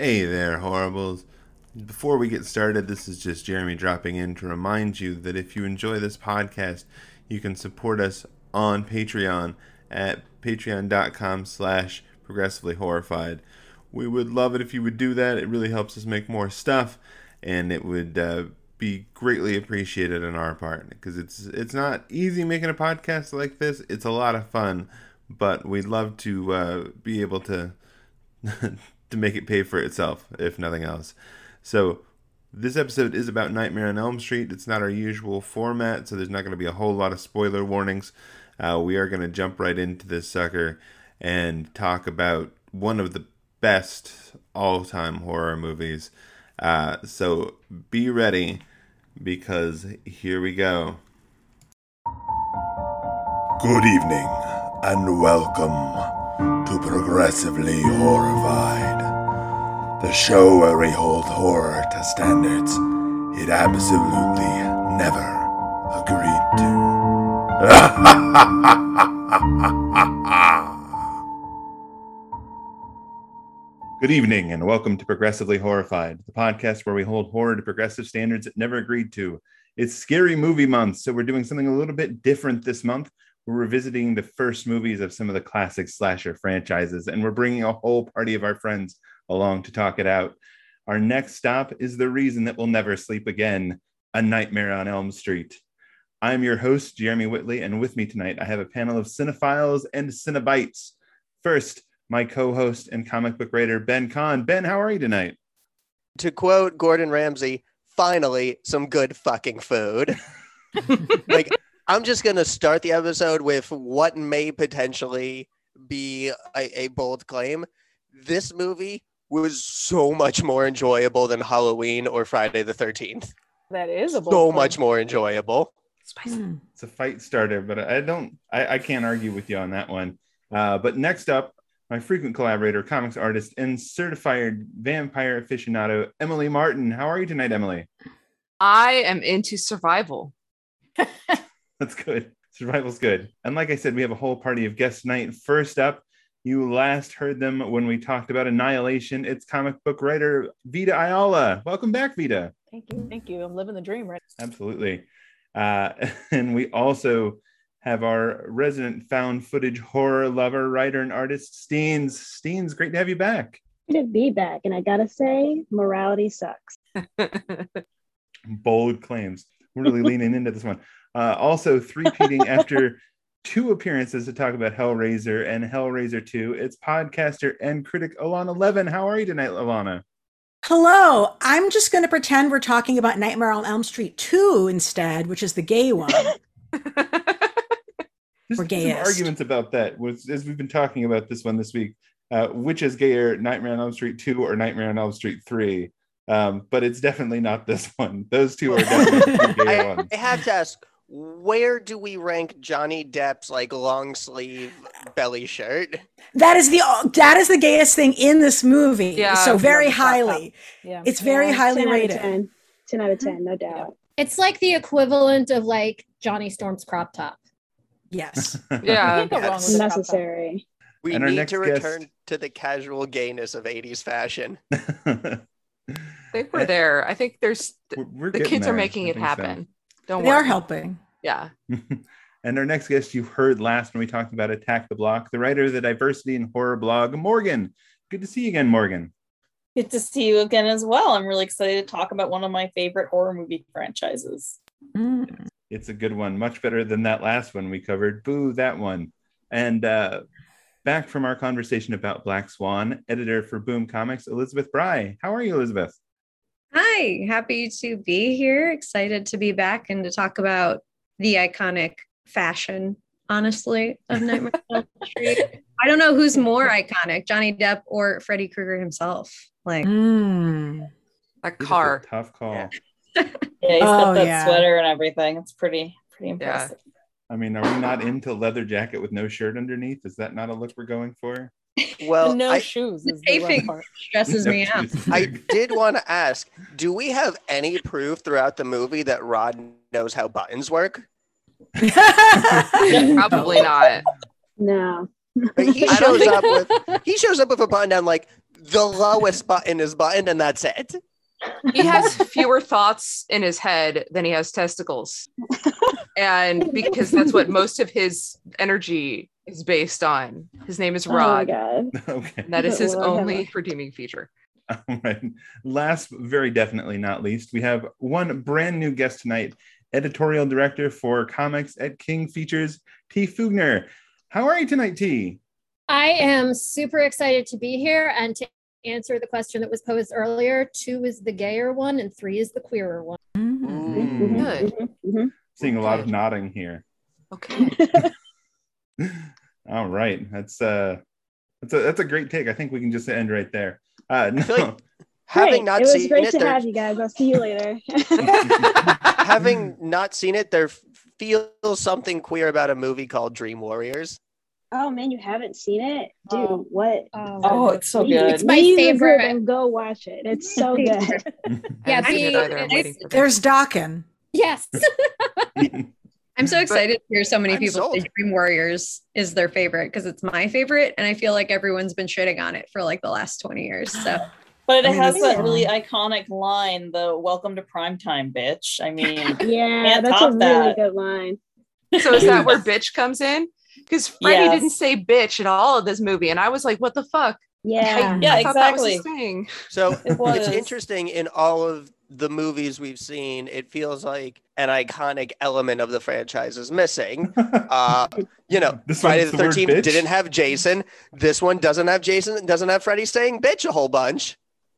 Hey there, horribles. Before we get started, this is just Jeremy dropping in to remind you that if you enjoy this podcast, you can support us on Patreon at patreon.com slash progressively horrified. We would love it if you would do that. It really helps us make more stuff, and it would uh, be greatly appreciated on our part because it's it's not easy making a podcast like this. It's a lot of fun, but we'd love to uh, be able to to make it pay for itself, if nothing else. So, this episode is about Nightmare on Elm Street. It's not our usual format, so there's not going to be a whole lot of spoiler warnings. Uh, we are going to jump right into this sucker and talk about one of the best all time horror movies. Uh, so, be ready because here we go. Good evening and welcome to Progressively Horrified, the show where we hold horror to standards it absolutely never agreed to. Good evening and welcome to Progressively Horrified, the podcast where we hold horror to progressive standards it never agreed to. It's scary movie month, so we're doing something a little bit different this month we're revisiting the first movies of some of the classic slasher franchises, and we're bringing a whole party of our friends along to talk it out. Our next stop is The Reason That We'll Never Sleep Again A Nightmare on Elm Street. I'm your host, Jeremy Whitley, and with me tonight, I have a panel of cinephiles and cinebites. First, my co host and comic book writer, Ben Kahn. Ben, how are you tonight? To quote Gordon Ramsay, finally, some good fucking food. like, I'm just going to start the episode with what may potentially be a, a, bold claim. This movie was so much more enjoyable than Halloween or Friday the 13th. That is a so claim. much more enjoyable. Hmm. It's a fight starter, but I don't, I, I can't argue with you on that one. Uh, but next up, my frequent collaborator, comics artist, and certified vampire aficionado, Emily Martin. How are you tonight, Emily? I am into survival. That's good. Survival's good. And like I said, we have a whole party of guests tonight. First up, you last heard them when we talked about Annihilation. It's comic book writer Vita Ayala. Welcome back, Vita. Thank you. Thank you. I'm living the dream, right? Absolutely. Uh, and we also have our resident found footage horror lover, writer, and artist, Steenz. Steenz, great to have you back. Good to be back. And I got to say, morality sucks. Bold claims. We're really leaning into this one. Uh, also, three-peating after two appearances to talk about Hellraiser and Hellraiser 2. It's podcaster and critic Alana Levin. How are you tonight, Alana? Hello. I'm just going to pretend we're talking about Nightmare on Elm Street 2 instead, which is the gay one. There's some arguments about that as we've been talking about this one this week. Uh, which is gayer, Nightmare on Elm Street 2 or Nightmare on Elm Street 3? Um, but it's definitely not this one. Those two are definitely gay I, ones. I have to ask, where do we rank Johnny Depp's like long sleeve belly shirt? That is the uh, that is the gayest thing in this movie. Yeah, so very highly. Yeah, it's very yeah, highly 10 rated. 10. 10 out of 10, no doubt. It's like the equivalent of like Johnny Storm's crop top. Yes. yeah. That's necessary. We and need to return guest... to the casual gayness of 80s fashion. they were there. I think there's we're, we're the kids there. are making it happen. So. Don't they worry. are helping. Yeah. and our next guest you heard last when we talked about Attack the Block, the writer of the diversity and horror blog, Morgan. Good to see you again, Morgan. Good to see you again as well. I'm really excited to talk about one of my favorite horror movie franchises. Mm. It's a good one, much better than that last one we covered. Boo, that one. And uh, back from our conversation about Black Swan, editor for Boom Comics, Elizabeth Brei. How are you, Elizabeth? Hi, happy to be here. Excited to be back and to talk about the iconic fashion, honestly, of Nightmare on Elm Street. I don't know who's more iconic, Johnny Depp or Freddy Krueger himself. Like mm. a car. A tough call. Yeah, yeah he's oh, got that yeah. sweater and everything. It's pretty, pretty impressive. Yeah. I mean, are we not into leather jacket with no shirt underneath? Is that not a look we're going for? Well, no I, shoes. Is the part. stresses no me out. I did want to ask: Do we have any proof throughout the movie that Rod knows how buttons work? Probably not. No. he shows up with he shows up with a button down like the lowest button is buttoned, and that's it. He has fewer thoughts in his head than he has testicles. and because that's what most of his energy is based on. His name is Rod. Oh okay. That is his only redeeming feature. All right. Last, very definitely not least, we have one brand new guest tonight, editorial director for comics at King Features, Tea Fougner. How are you tonight, Tea? I am super excited to be here and to answer the question that was posed earlier. Two is the gayer one, and three is the queerer one. Mm-hmm. Good. Mm-hmm. Seeing a lot of nodding here. Okay. All right. That's uh that's a that's a great take. I think we can just end right there. Uh no. like having Great. not it was seen great it, to there- have you guys. I'll see you later. having not seen it, there feels something queer about a movie called Dream Warriors. oh man, you haven't seen it, dude? Oh. what? Oh, it's so good. It's my leave the group favorite. And go watch it. It's so good. Yeah, haven't it the- either. I'm it's- waiting for that. There's Dokken. Yes. I'm so excited to hear so many I'm people say. Dream Warriors is their favorite because it's my favorite, and I feel like everyone's been shitting on it for like the last 20 years. So But it I mean, has that's that really iconic line, the welcome to primetime, bitch. I mean, yeah, that's a top really good line. So is that where bitch comes in? Because Freddy Yes. didn't say bitch at all of this movie, and I was like, "What the fuck?" Yeah. Yeah, I thought that was exactly. thing. So It was. it's interesting in all of the movies we've seen, it feels like an iconic element of the franchise is missing. Uh, you know, This Friday the the 13th didn't have Jason. This one doesn't have Jason, doesn't have Freddy saying bitch a whole bunch.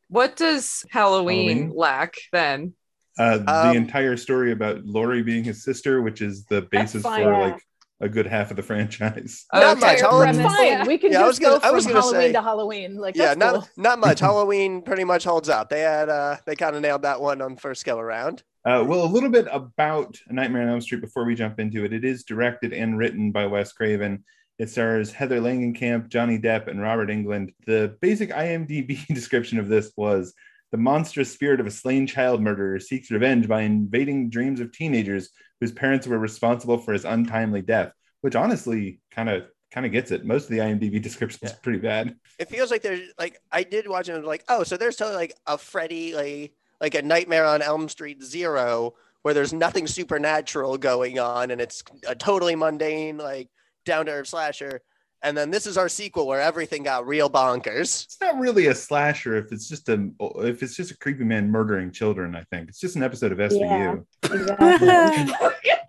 What does Halloween, Halloween? lack then? Uh, the Um, entire story about Laurie being his sister, which is the basis for like a good half of the franchise. Not Okay. much. Fair Halloween. Fine. We can Yeah, just gonna- go I was from gonna Halloween say- to Halloween. Like yeah, not cool. not much. Halloween pretty much holds up. They had uh they kind of nailed that one on first go around. Uh, well, a little bit about A Nightmare on Elm Street before we jump into it. It is directed and written by Wes Craven. It stars Heather Langenkamp, Johnny Depp, and Robert Englund. The basic IMDb description of this was the monstrous spirit of a slain child murderer seeks revenge by invading dreams of teenagers whose parents were responsible for his untimely death. Which honestly kind of kind of gets it. Most of the IMDb description is Yeah. pretty bad. It feels like there's like I did watch it and was like, oh, so there's totally like a Freddy like like a Nightmare on Elm Street Zero where there's nothing supernatural going on and it's a totally mundane like down to earth slasher. And then this is our sequel where everything got real bonkers. It's not really a slasher if it's just a if it's just a creepy man murdering children. I think it's just an episode of SVU. Exactly.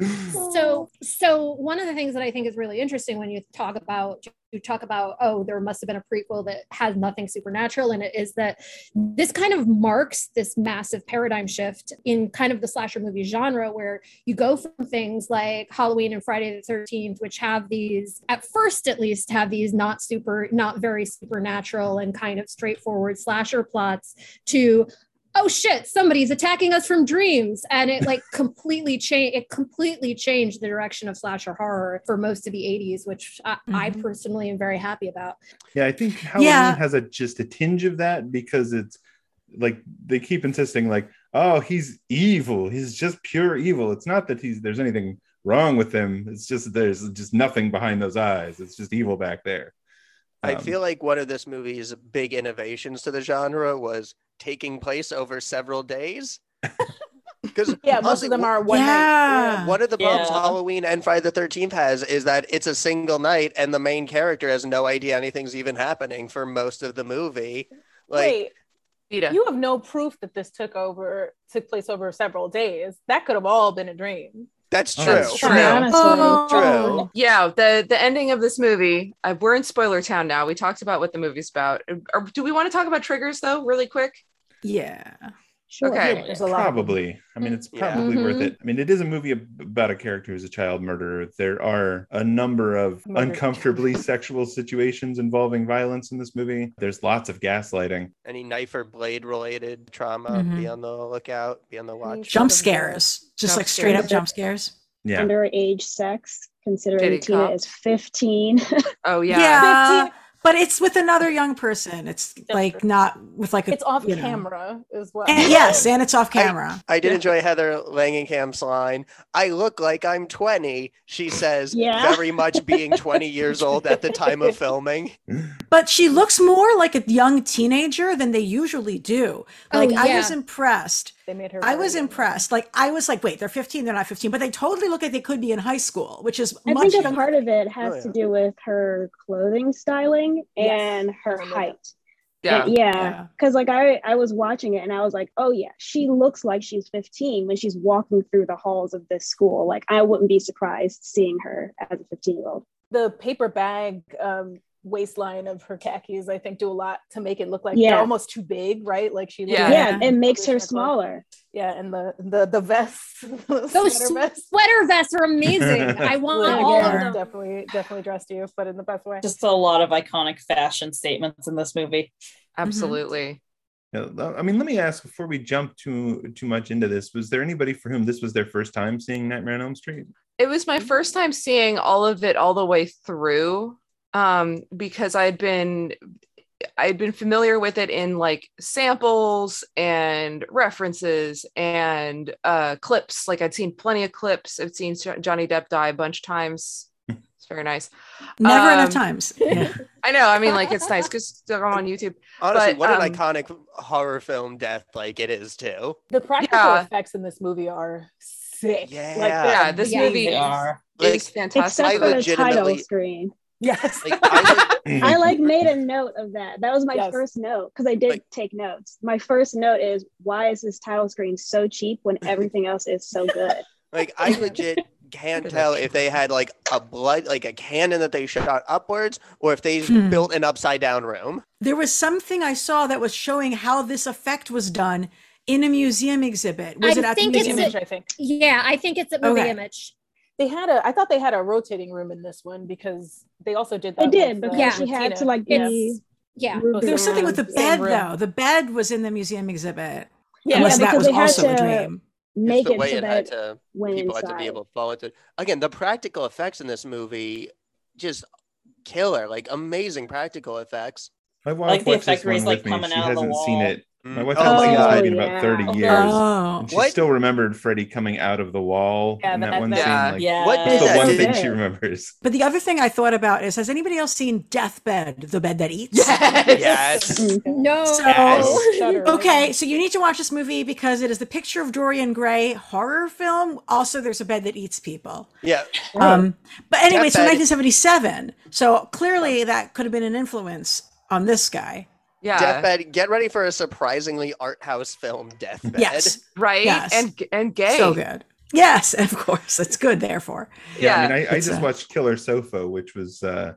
so so one of the things that i think is really interesting when you talk about you talk about oh there must have been a prequel that has nothing supernatural in it is that this kind of marks this massive paradigm shift in kind of the slasher movie genre where you go from things like halloween and friday the 13th which have these at first at least have these not super not very supernatural and kind of straightforward slasher plots to oh shit somebody's attacking us from dreams and it like completely changed it completely changed the direction of slasher horror for most of the 80s which I, I Mhm. personally am very happy about Yeah, I think Halloween Yeah. has a just a tinge of that because it's like they keep insisting like, oh, he's evil. He's just pure evil. It's not that he's there's anything wrong with him. It's just there's just nothing behind those eyes. It's just evil back there. I Um, feel like one of this movie's big innovations to the genre was taking place over several days. Because Yeah, most of them are one night. Yeah. One of the problems Yeah. Halloween and Friday the Thirteenth has is that it's a single night, and the main character has no idea anything's even happening for most of the movie. Like, Wait, Vita. you have no proof that this took over took place over several days. That could have all been a dream. That's true. That's true. Oh. True. Yeah, the the ending of this movie. Uh, we're in spoiler town now. We talked about what the movie's about. Or, do we want to talk about triggers though, really quick? Yeah. Sure. Okay. There's a lot. Probably. I mean, it's Yeah. probably worth it. I mean, it is a movie about a character who's a child murderer. There are a number of Murdered uncomfortably sexual situations involving violence in this movie. There's lots of gaslighting. Any knife or blade related trauma, Mhm. be on the lookout, be on the watch. Jump scares. Just Jump like straight up jump scares. Yeah. Underage sex, considering Diddy Tina cop. is 15. Oh yeah. Yeah. 15 but it's with another young person. It's like not with like a. It's off you know. camera as well. And, yes, and it's off camera. I did Yeah. enjoy Heather Langenkamp's line. I look like I'm 20. She says, Yeah. very much being 20 years old at the time of filming. But she looks more like a young teenager than they usually do. Oh, Like I was impressed. They made her. I was young. impressed. Like I was like, wait, they're 15, they're not 15, but they totally look like they could be in high school, which is I much think a part of it has Oh, yeah. to do with her clothing styling Yes. and her height. Yeah. And- yeah. Yeah. Because like I, I was watching it and I was like, oh yeah, she looks like she's 15 when she's walking through the halls of this school. Like I wouldn't be surprised seeing her as a 15 year old. The paper bag um, waistline of her khakis, I think, do a lot to make it look like Yeah. they're almost too big, right? Like she. Yeah. Yeah, it makes her Clothes. smaller. Yeah, and the the the vests, Those sweater vests. sweater vests are amazing. I want Yeah, all yeah. of them. Definitely, definitely dressed you, but in the best way. Just a lot of iconic fashion statements in this movie. Mm-hmm. Absolutely. Yeah, I mean, let me ask before we jump too too much into this. Was there anybody for whom this was their first time seeing Nightmare on Elm Street? It was my first time seeing all of it all the way through um, because I'd been I'd been familiar with it in like samples and references and uh, clips. Like I'd seen plenty of clips. I've seen Johnny Depp die a bunch of times. It's very nice. Never enough Um, times. Yeah. I know. I mean, like it's nice because they're on YouTube. Honestly, But, what an um, iconic horror film death like it is too. The practical Yeah. effects in this movie are sick. Yeah. Like, Yeah, this Yeah. movie They are. is Like, fantastic. Except for the title screen. Yes. Like, I, I like made a note of that. That was my Yes. first note because I did Like- take notes. My first note is why is this title screen so cheap when everything else is so good? like I legit can't tell if they had like a blood like a cannon that they shot upwards or if they Hmm. built an upside down room. There was something I saw that was showing how this effect was done in a museum exhibit. Was I it at the think it's museum? image, I think. Yeah, I think it's a movie Okay. image. They had a I thought they had a rotating room in this one because they also did that. I did with, because uh, Yeah. she had to like Yes. be Yeah. moving There was something with the bed though. The bed was in the museum exhibit. Yeah, Unless yeah, that because was they had also a to dream. make it's the it way so it had to went people had to be able to follow it. Again, the practical effects in this movie just killer, like amazing practical effects. My wife Like the watched effect this where he's, one like, with me. coming She out of the hasn't seen wall. it. My Mm. wife Oh hasn't my seen this God. movie in about 30 Okay. years. Oh. And she What? still remembered Freddy coming out of the wall Yeah, in that that- one that- scene. Yeah. Like, Yeah. What That's is the that? one thing it- she remembers. But the other thing I thought about is has anybody else seen Deathbed, the bed that eats? Yes. No. So- Yes. Shudder. Okay, so you need to watch this movie because it is the picture of Dorian Gray horror film. Also, there's a bed that eats people. Yeah. Um, but anyway, it's from Deathbed- 1977. So clearly that could have been an influence on this guy. Yeah. Deathbed. Get ready for a surprisingly art house film, Deathbed. Yes. Right. Yes. And and gay. So good. Yes, of course. It's good, therefore. Yeah, I mean, I, I just uh, watched Killer Sofa, which was uh,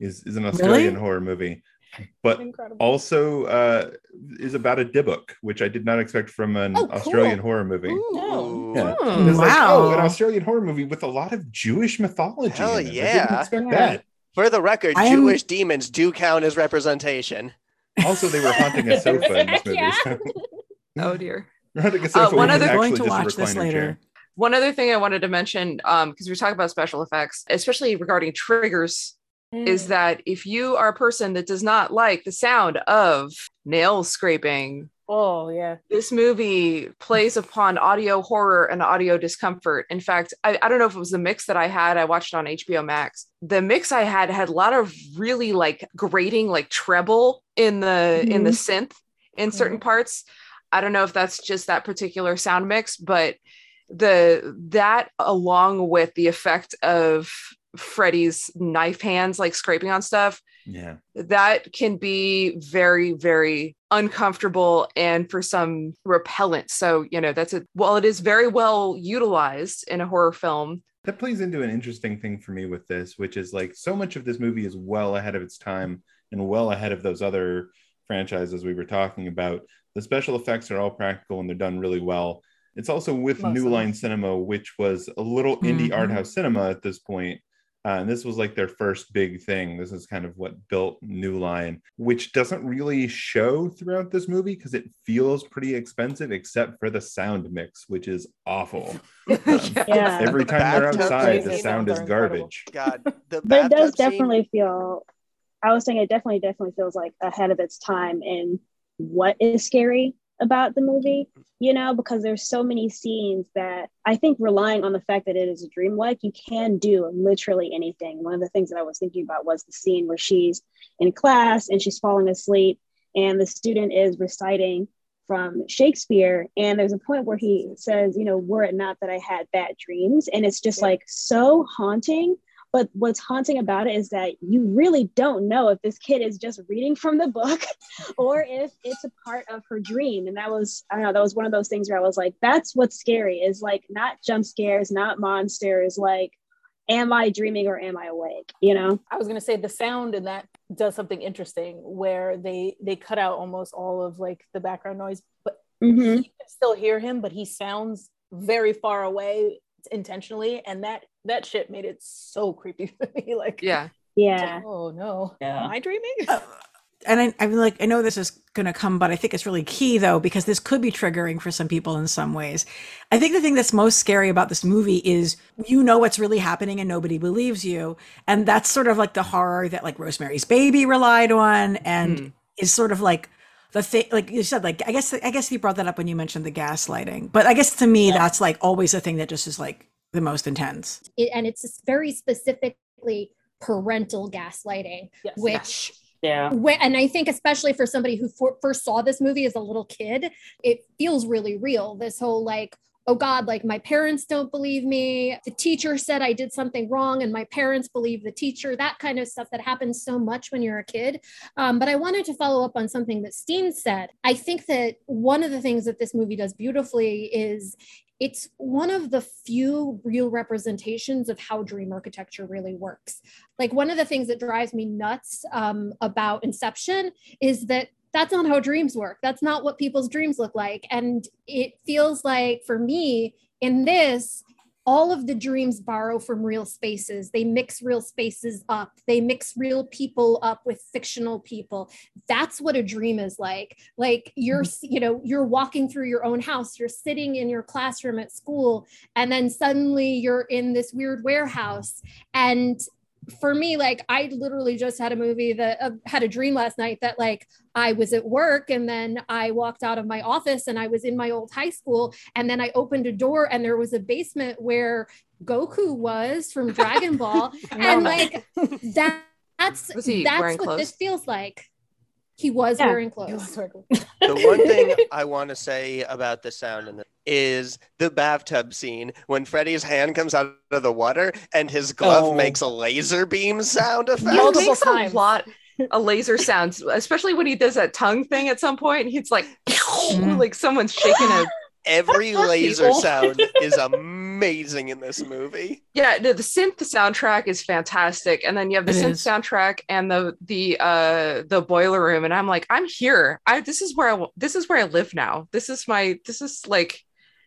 is is an Australian horror movie, but Incredible. also uh, is about a Dybbuk, which I did not expect from an Oh, cool. Australian horror movie. Ooh. Yeah. It's like, oh, an Australian horror movie with a lot of Jewish mythology. Hell in it. I yeah. didn't expect Yeah. that. For the record, I am- Jewish demons do count as representation. Also, they were haunting a sofa in this movie. Yeah. so- Oh dear. They're haunting a sofa, one other- Going to watch this later. chair. One other thing I wanted to mention, um, because we were talking about special effects, especially regarding triggers, is Mm. that if you are a person that does not like the sound of nail scraping, Oh yeah. this movie plays upon audio horror and audio discomfort. In fact, I, I don't know if it was the mix that I had. I watched it on HBO Max. The mix I had had a lot of really like grating, like treble in the in the mm-hmm. synth in mm-hmm. certain parts. I don't know if that's just that particular sound mix, but the that along with the effect of Freddy's knife hands like scraping on stuff Yeah. that can be very very uncomfortable and for some repellent so you know that's a while it is very well utilized in a horror film that plays into an interesting thing for me with this, which is like so much of this movie is well ahead of its time and well ahead of those other franchises we were talking about. The special effects are all practical and they're done really well. It's also with Most New Line Cinema, which was a little indie art Mhm. house cinema at this point. Uh, and this was like their first big thing. This is kind of what built New Line, which doesn't really show throughout this movie because it feels pretty expensive, except for the sound mix, which is awful. Um, Yeah. Every time they're outside, the sound is incredible. garbage. God, the But it does bathtub scene- definitely feel I was saying it definitely, definitely feels like ahead of its time in what is scary about the movie, you know, because there's so many scenes that I think relying on the fact that it is a dreamlike, you can do literally anything. One of the things that I was thinking about was the scene where she's in class and she's falling asleep and the student is reciting from Shakespeare. And there's a point where he says, you know, were it not that I had bad dreams. And it's just like so haunting but what's haunting about it is that you really don't know if this kid is just reading from the book or if it's a part of her dream. And that was, I don't know, that was one of those things where I was like, that's what's scary is like not jump scares, not monsters, like, am I dreaming or am I awake? You know? I was gonna say the sound in that does something interesting where they they cut out almost all of like the background noise, but mm-hmm. you can still hear him, but he sounds very far away intentionally and that that shit made it so creepy for me like yeah yeah like, oh no yeah. am i dreaming uh, and I, I'm like, I know this is going to come, but I think it's really key though, because this could be triggering for some people in some ways. I think the thing that's most scary about this movie is you know what's really happening and nobody believes you. And that's sort of like the horror that like Rosemary's Baby relied on and mm. is sort of like the thing like you said like i guess i guess you brought that up when you mentioned the gaslighting but i guess to me yeah. that's like always a thing that just is like the most intense it, and it's very specifically parental gaslighting yes. which yeah and i think especially for somebody who for, first saw this movie as a little kid it feels really real this whole like oh God, like my parents don't believe me. The teacher said I did something wrong and my parents believe the teacher, that kind of stuff that happens so much when you're a kid. Um, but I wanted to follow up on something that Steen said. I think that one of the things that this movie does beautifully is it's one of the few real representations of how dream architecture really works. Like one of the things that drives me nuts um, about Inception is that that's not how dreams work. That's not what people's dreams look like. And it feels like for me in this, all of the dreams borrow from real spaces. They mix real spaces up. They mix real people up with fictional people. That's what a dream is like. Like you're, mm-hmm. you know, you're walking through your own house, you're sitting in your classroom at school, and then suddenly you're in this weird warehouse and for me, like I literally just had a movie that uh, had a dream last night that like I was at work and then I walked out of my office and I was in my old high school and then I opened a door and there was a basement where Goku was from Dragon Ball and like that that's that's what clothes? this feels like. He was yeah. wearing clothes. the one thing I want to say about the sound in the is the bathtub scene when Freddy's hand comes out of the water and his glove oh. makes a laser beam sound effect. Multiple times. A lot a laser sounds, especially when he does that tongue thing at some point. He's like, mm. like someone's shaking a. Every laser sound is amazing in this movie. Yeah, the, the synth soundtrack is fantastic, and then you have the it synth is. soundtrack and the the uh the boiler room, and I'm like, I'm here. I this is where I this is where I live now. This is my this is like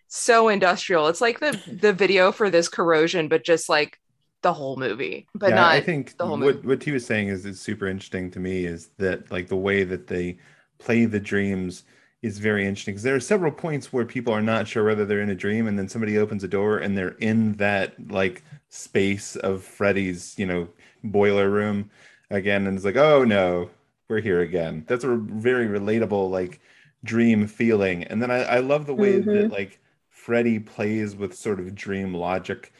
so industrial. It's like the the video for this corrosion, but just like the whole movie, but yeah, not. I think the whole movie. what what he was saying is is super interesting to me. Is that like the way that they play the dreams is very interesting because there are several points where people are not sure whether they're in a dream, and then somebody opens a door and they're in that like space of Freddy's, you know, boiler room again, and it's like, oh no, we're here again. That's a very relatable like dream feeling, and then I, I love the way mm-hmm. that like Freddy plays with sort of dream logic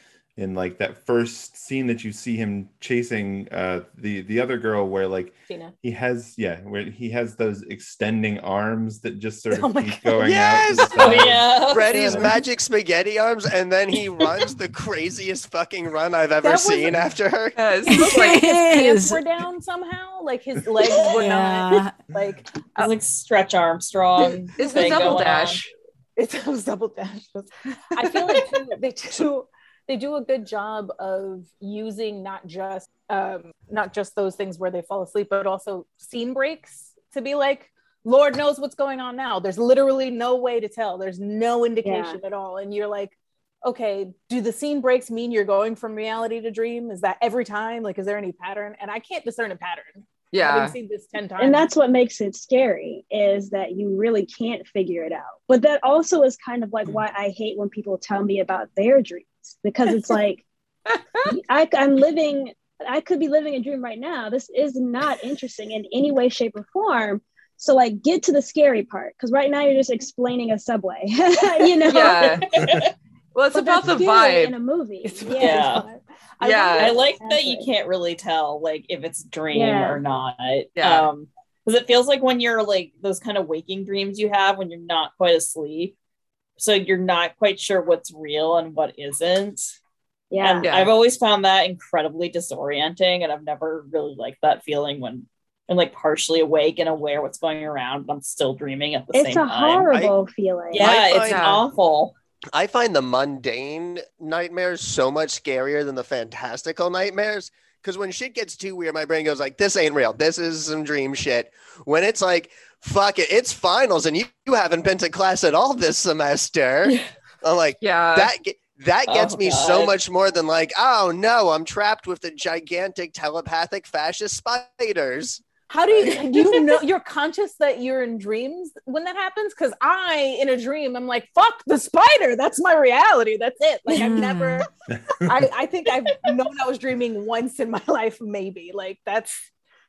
in like that first scene that you see him chasing uh the the other girl where like Gina. he has yeah where he has those extending arms that just sort of oh keep God. going yes! out oh, yeah Freddy's yeah. magic spaghetti arms and then he runs the craziest fucking run I've ever seen after her yes. like his pants were down somehow like his legs were yeah. not like uh, like stretch Armstrong is the double dash on it was double dash. I feel like too, they do they do a good job of using not just um, not just those things where they fall asleep, but also scene breaks to be like, Lord knows what's going on now. There's literally no way to tell. There's no indication yeah. at all, and you're like, okay, do the scene breaks mean you're going from reality to dream? Is that every time? Like, is there any pattern? And I can't discern a pattern yeah having seen this 10 times and that's what makes it scary is that you really can't figure it out but that also is kind of like why i hate when people tell me about their dreams because it's like I, i'm living I could be living a dream right now. This is not interesting in any way, shape, or form. So like get to the scary part because right now you're just explaining a subway, you know. Yeah. Well, it's But about the that's scary in a movie. Yeah. I Yeah. I like that you can't really tell like if it's dream Yeah. or not. Yeah. Um because it feels like when you're like those kind of waking dreams you have when you're not quite asleep. So you're not quite sure what's real and what isn't. Yeah. And Yeah. I've always found that incredibly disorienting and I've never really liked that feeling when I'm like partially awake and aware what's going around, but I'm still dreaming at the It's same time. It's a time. horrible feeling. Yeah, I it's awful. I find the mundane nightmares so much scarier than the fantastical nightmares. Because when shit gets too weird, my brain goes like, "This ain't real. This is some dream shit." When it's like, "Fuck it, it's finals, and you, you haven't been to class at all this semester," I'm like, Yeah. that that oh, gets Oh, me so much more than like, "Oh no, I'm trapped with the gigantic telepathic fascist spiders." How do you do you know you're conscious that you're in dreams when that happens? Because I in a dream, I'm like, fuck the spider. That's my reality. That's it. Like I've Hmm. never I, I think I've known I was dreaming once in my life, maybe. Like that's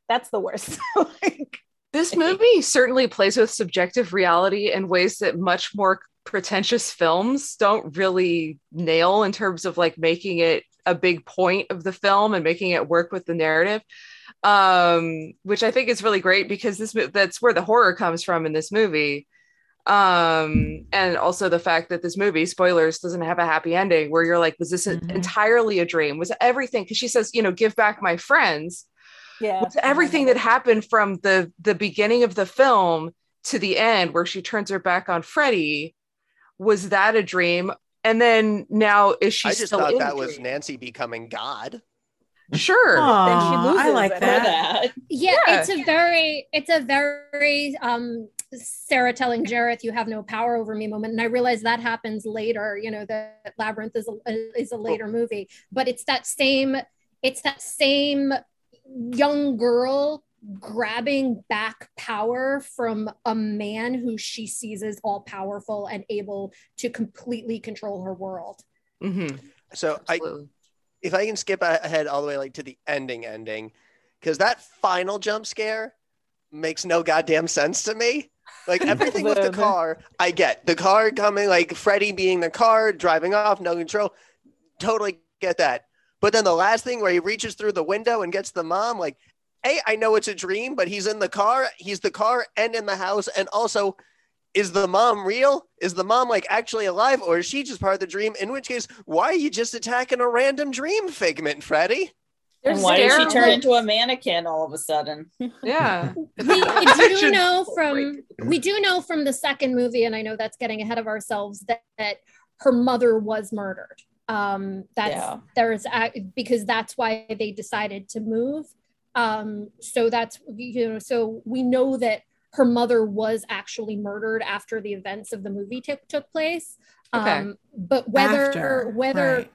that's the worst. like This movie certainly plays with subjective reality in ways that much more pretentious films don't really nail in terms of like making it a big point of the film and making it work with the narrative. Um, which I think is really great because this mo- that's where the horror comes from in this movie. Um, and also the fact that this movie, spoilers, doesn't have a happy ending where you're like, was this a- Mhm. entirely a dream? Was everything? Because she says, you know, give back my friends yeah. was everything that happened from the the beginning of the film to the end where she turns her back on Freddy was that a dream and then now is she I just still thought in that was? Nancy becoming God. Sure Aw, loses I like that. that. yeah, Yeah. it's a very it's a very um sarah telling jareth you have no power over me moment and i realize that happens later you know the labyrinth is a, is a later movie but it's that same it's that same young girl grabbing back power from a man who she sees as all powerful and able to completely control her world Mhm. So I Absolutely. If I can skip ahead all the way like to the ending ending, because that final jump scare makes no goddamn sense to me. Like everything with the The- car, I get the car coming, like Freddy being the car, driving off, no control. Totally get that. But then the last thing where he reaches through the window and gets the mom, like, hey, I know it's a dream, but he's in the car, he's the car and in the house, and also is the mom real? Is the mom like actually alive, or is she just part of the dream? In which case, why are you just attacking a random dream figment, Freddy? And why did she turn into a mannequin all of a sudden? yeah we, we do know from we do know from the second movie and i know that's getting ahead of ourselves that, that her mother was murdered um that's Yeah. there's a- because that's why they decided to move um so that's you know so we know that her mother was actually murdered after the events of the movie took took place Okay. um but whether After, whether right.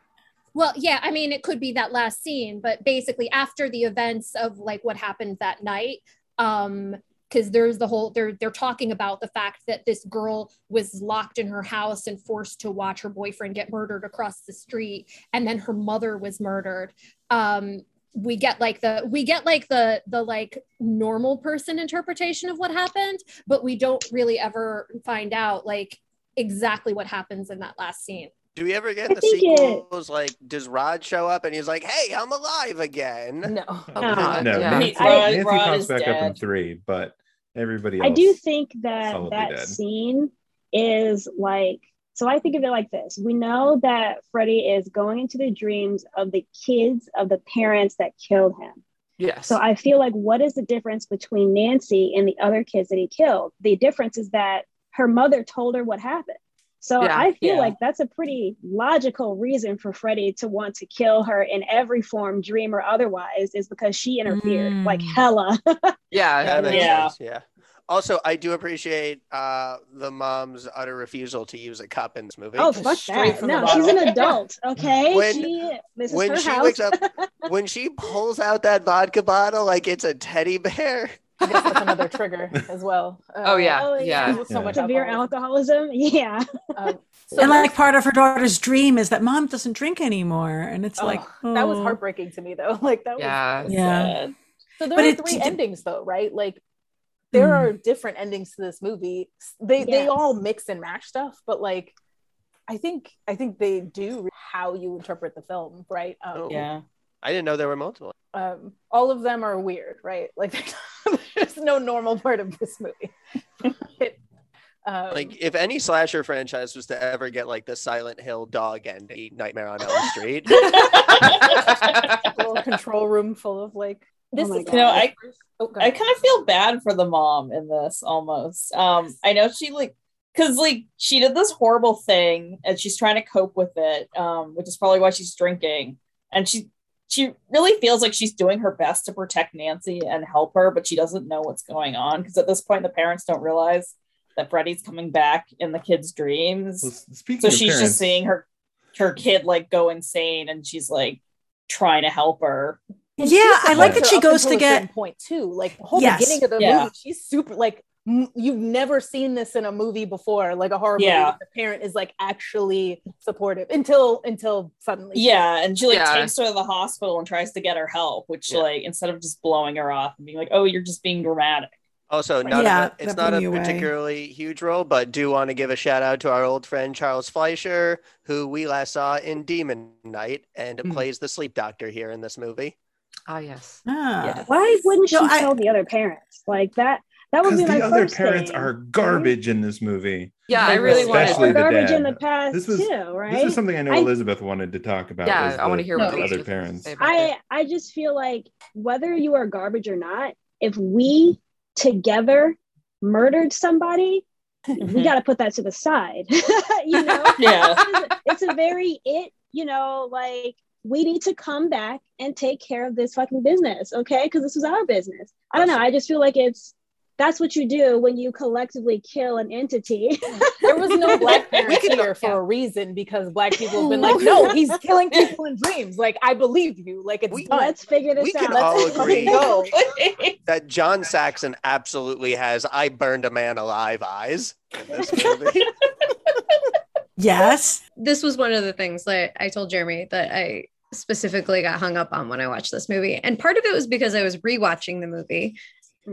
well, yeah, I mean, it could be that last scene, but basically after the events of like what happened that night, um, because there's the whole they're they're talking about the fact that this girl was locked in her house and forced to watch her boyfriend get murdered across the street, and then her mother was murdered. Um, we get like the we get like the the like normal person interpretation of what happened, but we don't really ever find out like exactly what happens in that last scene. Do we ever get I the think it- sequels? Like, does Rod show up and he's like, "Hey, I'm alive again"? No. Oh, No. God, No, yeah. Nancy, I- Nancy Rod pops is back up in three, but everybody else. I do think that that dead. scene is like so I think of it like this. We know that Freddy is going into the dreams of the kids of the parents that killed him. yes So I feel like what is the difference between Nancy and the other kids that he killed? The difference is that her mother told her what happened. So Yeah, I feel yeah. like that's a pretty logical reason for Freddy to want to kill her in every form, dream or otherwise, is because she interfered Mm. like hella. yeah That makes Yeah. sense. Yeah. Also, I do appreciate uh, the mom's utter refusal to use a cup in this movie. oh fuck Straight that! No, she's an adult. Okay, When- she this is when her she house. wakes up, when she pulls out that vodka bottle like it's a teddy bear, I guess that's another trigger as well. Oh, yeah, Oh, yeah. So Yeah. much Severe alcoholism. alcoholism. Yeah. Um, so and like part of her daughter's dream is that mom doesn't drink anymore, and it's Oh, like that was oh. heartbreaking to me though. Like that was Yeah. Yeah. Sad. So there But are three it- endings though, right? Like there Mm. are different endings to this movie. They they all mix and match stuff, but like I think I think they do how you interpret the film, right? Um, Oh. Yeah. I didn't know there were multiple. um, all of them are weird, right? Like there's no normal part of this movie. It- um, Like, if any slasher franchise was to ever get like the Silent Hill dog ending, Nightmare on Elm Street, little control room full of like this my is God. You know, I oh, I kind of feel bad for the mom in this almost. Um, I know she like because like she did this horrible thing and she's trying to cope with it, um, which is probably why she's drinking. And she she really feels like she's doing her best to protect Nancy and help her, but she doesn't know what's going on because at this point the parents don't realize that Freddy's coming back in the kids' dreams. Well, speaking so of she's parents, just seeing her her kid like go insane and she's like trying to help her. And Yeah, I like that she goes to get- point too. Like the whole Yes. beginning of the Yeah. movie, she's super like m- you've never seen this in a movie before, like a horror Yeah. movie. The parent is like actually supportive until until suddenly. Yeah, and she like Yeah. takes her to the hospital and tries to get her help, which Yeah. like instead of just blowing her off and being like, "Oh, you're just being dramatic." Also, not Yeah, a, it's not a me away. particularly huge role, but do want to give a shout out to our old friend Charles Fleischer, who we last saw in Demon Knight and Mm. plays the sleep doctor here in this movie. Ah, yes. Ah. Yeah. Why wouldn't she No, I- tell the other parents? Like that. That would be my the other parents thing. are garbage in this movie. Yeah, I really especially wanted. Garbage dad. in the past This was- too, right? This is something I know I- Elizabeth wanted to talk about. Yeah, was I wanna hear what the other parents. say it. I I just feel like whether you are garbage or not, if we together murdered somebody, we got to put that to the side. you know, Yeah. it's a very it. You know, like we need to come back and take care of this fucking business, okay? Because this was our business. I don't know. I just feel like it's that's what you do when you collectively kill an entity. There was no black parents can- here for a reason because black people have been like, no, he's killing people in dreams. Like I believe you. Like it's We- done. Let's figure this We out. can all Let's agree go. that John Saxon absolutely has "I burned a man alive" eyes in this movie. Yes. this was one of the things that I told Jeremy that I specifically got hung up on when I watched this movie. And part of it was because I was rewatching the movie.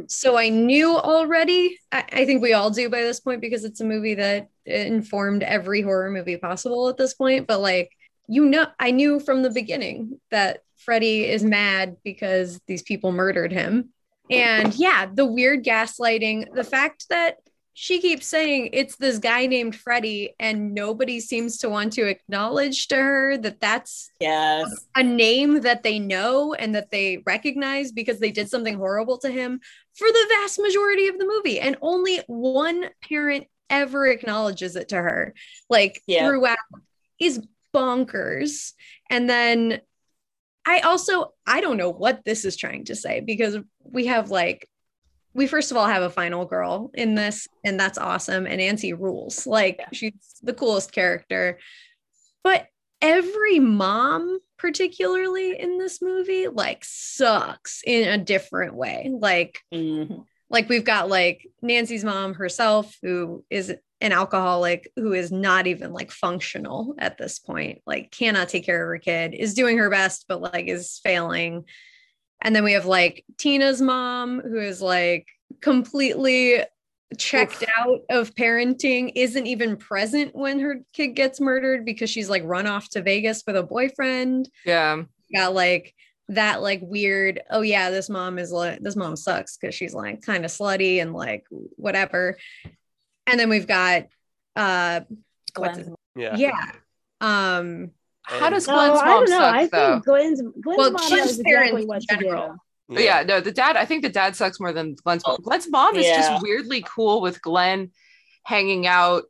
So I knew already, I, I think we all do by this point because it's a movie that informed every horror movie possible at this point. But like, you know, I knew from the beginning that Freddy is mad because these people murdered him. And yeah, the weird gaslighting, the fact that she keeps saying it's this guy named Freddy, and nobody seems to want to acknowledge to her that that's yes. a name that they know and that they recognize because they did something horrible to him for the vast majority of the movie. And only one parent ever acknowledges it to her, like Yeah. throughout, is bonkers. And then I also, I don't know what this is trying to say because we have like, we first of all have a final girl in this, and that's awesome. And Nancy rules. Like, she's the coolest character. But every mom, particularly in this movie, like sucks in a different way. Like, Mhm. like we've got like Nancy's mom herself, who is an alcoholic, who is not even like functional at this point, like cannot take care of her kid, is doing her best, but like is failing. And then we have like Tina's mom, who is like completely checked Oof. out of parenting, isn't even present when her kid gets murdered because she's like run off to Vegas with a boyfriend. Yeah. Got like that like weird, oh yeah, this mom is like this mom sucks because she's like kind of slutty and like whatever. And then we've got uh what's Glenn's it? Yeah. yeah. Um How And- does No, Glenn's I mom don't know. suck I though? think Glenn's Glenn's Well, mom Glenn's knows exactly parents what in to do. But yeah, no, the dad, I think the dad sucks more than Glenn's mom. Glenn's mom is Yeah. just weirdly cool with Glenn hanging out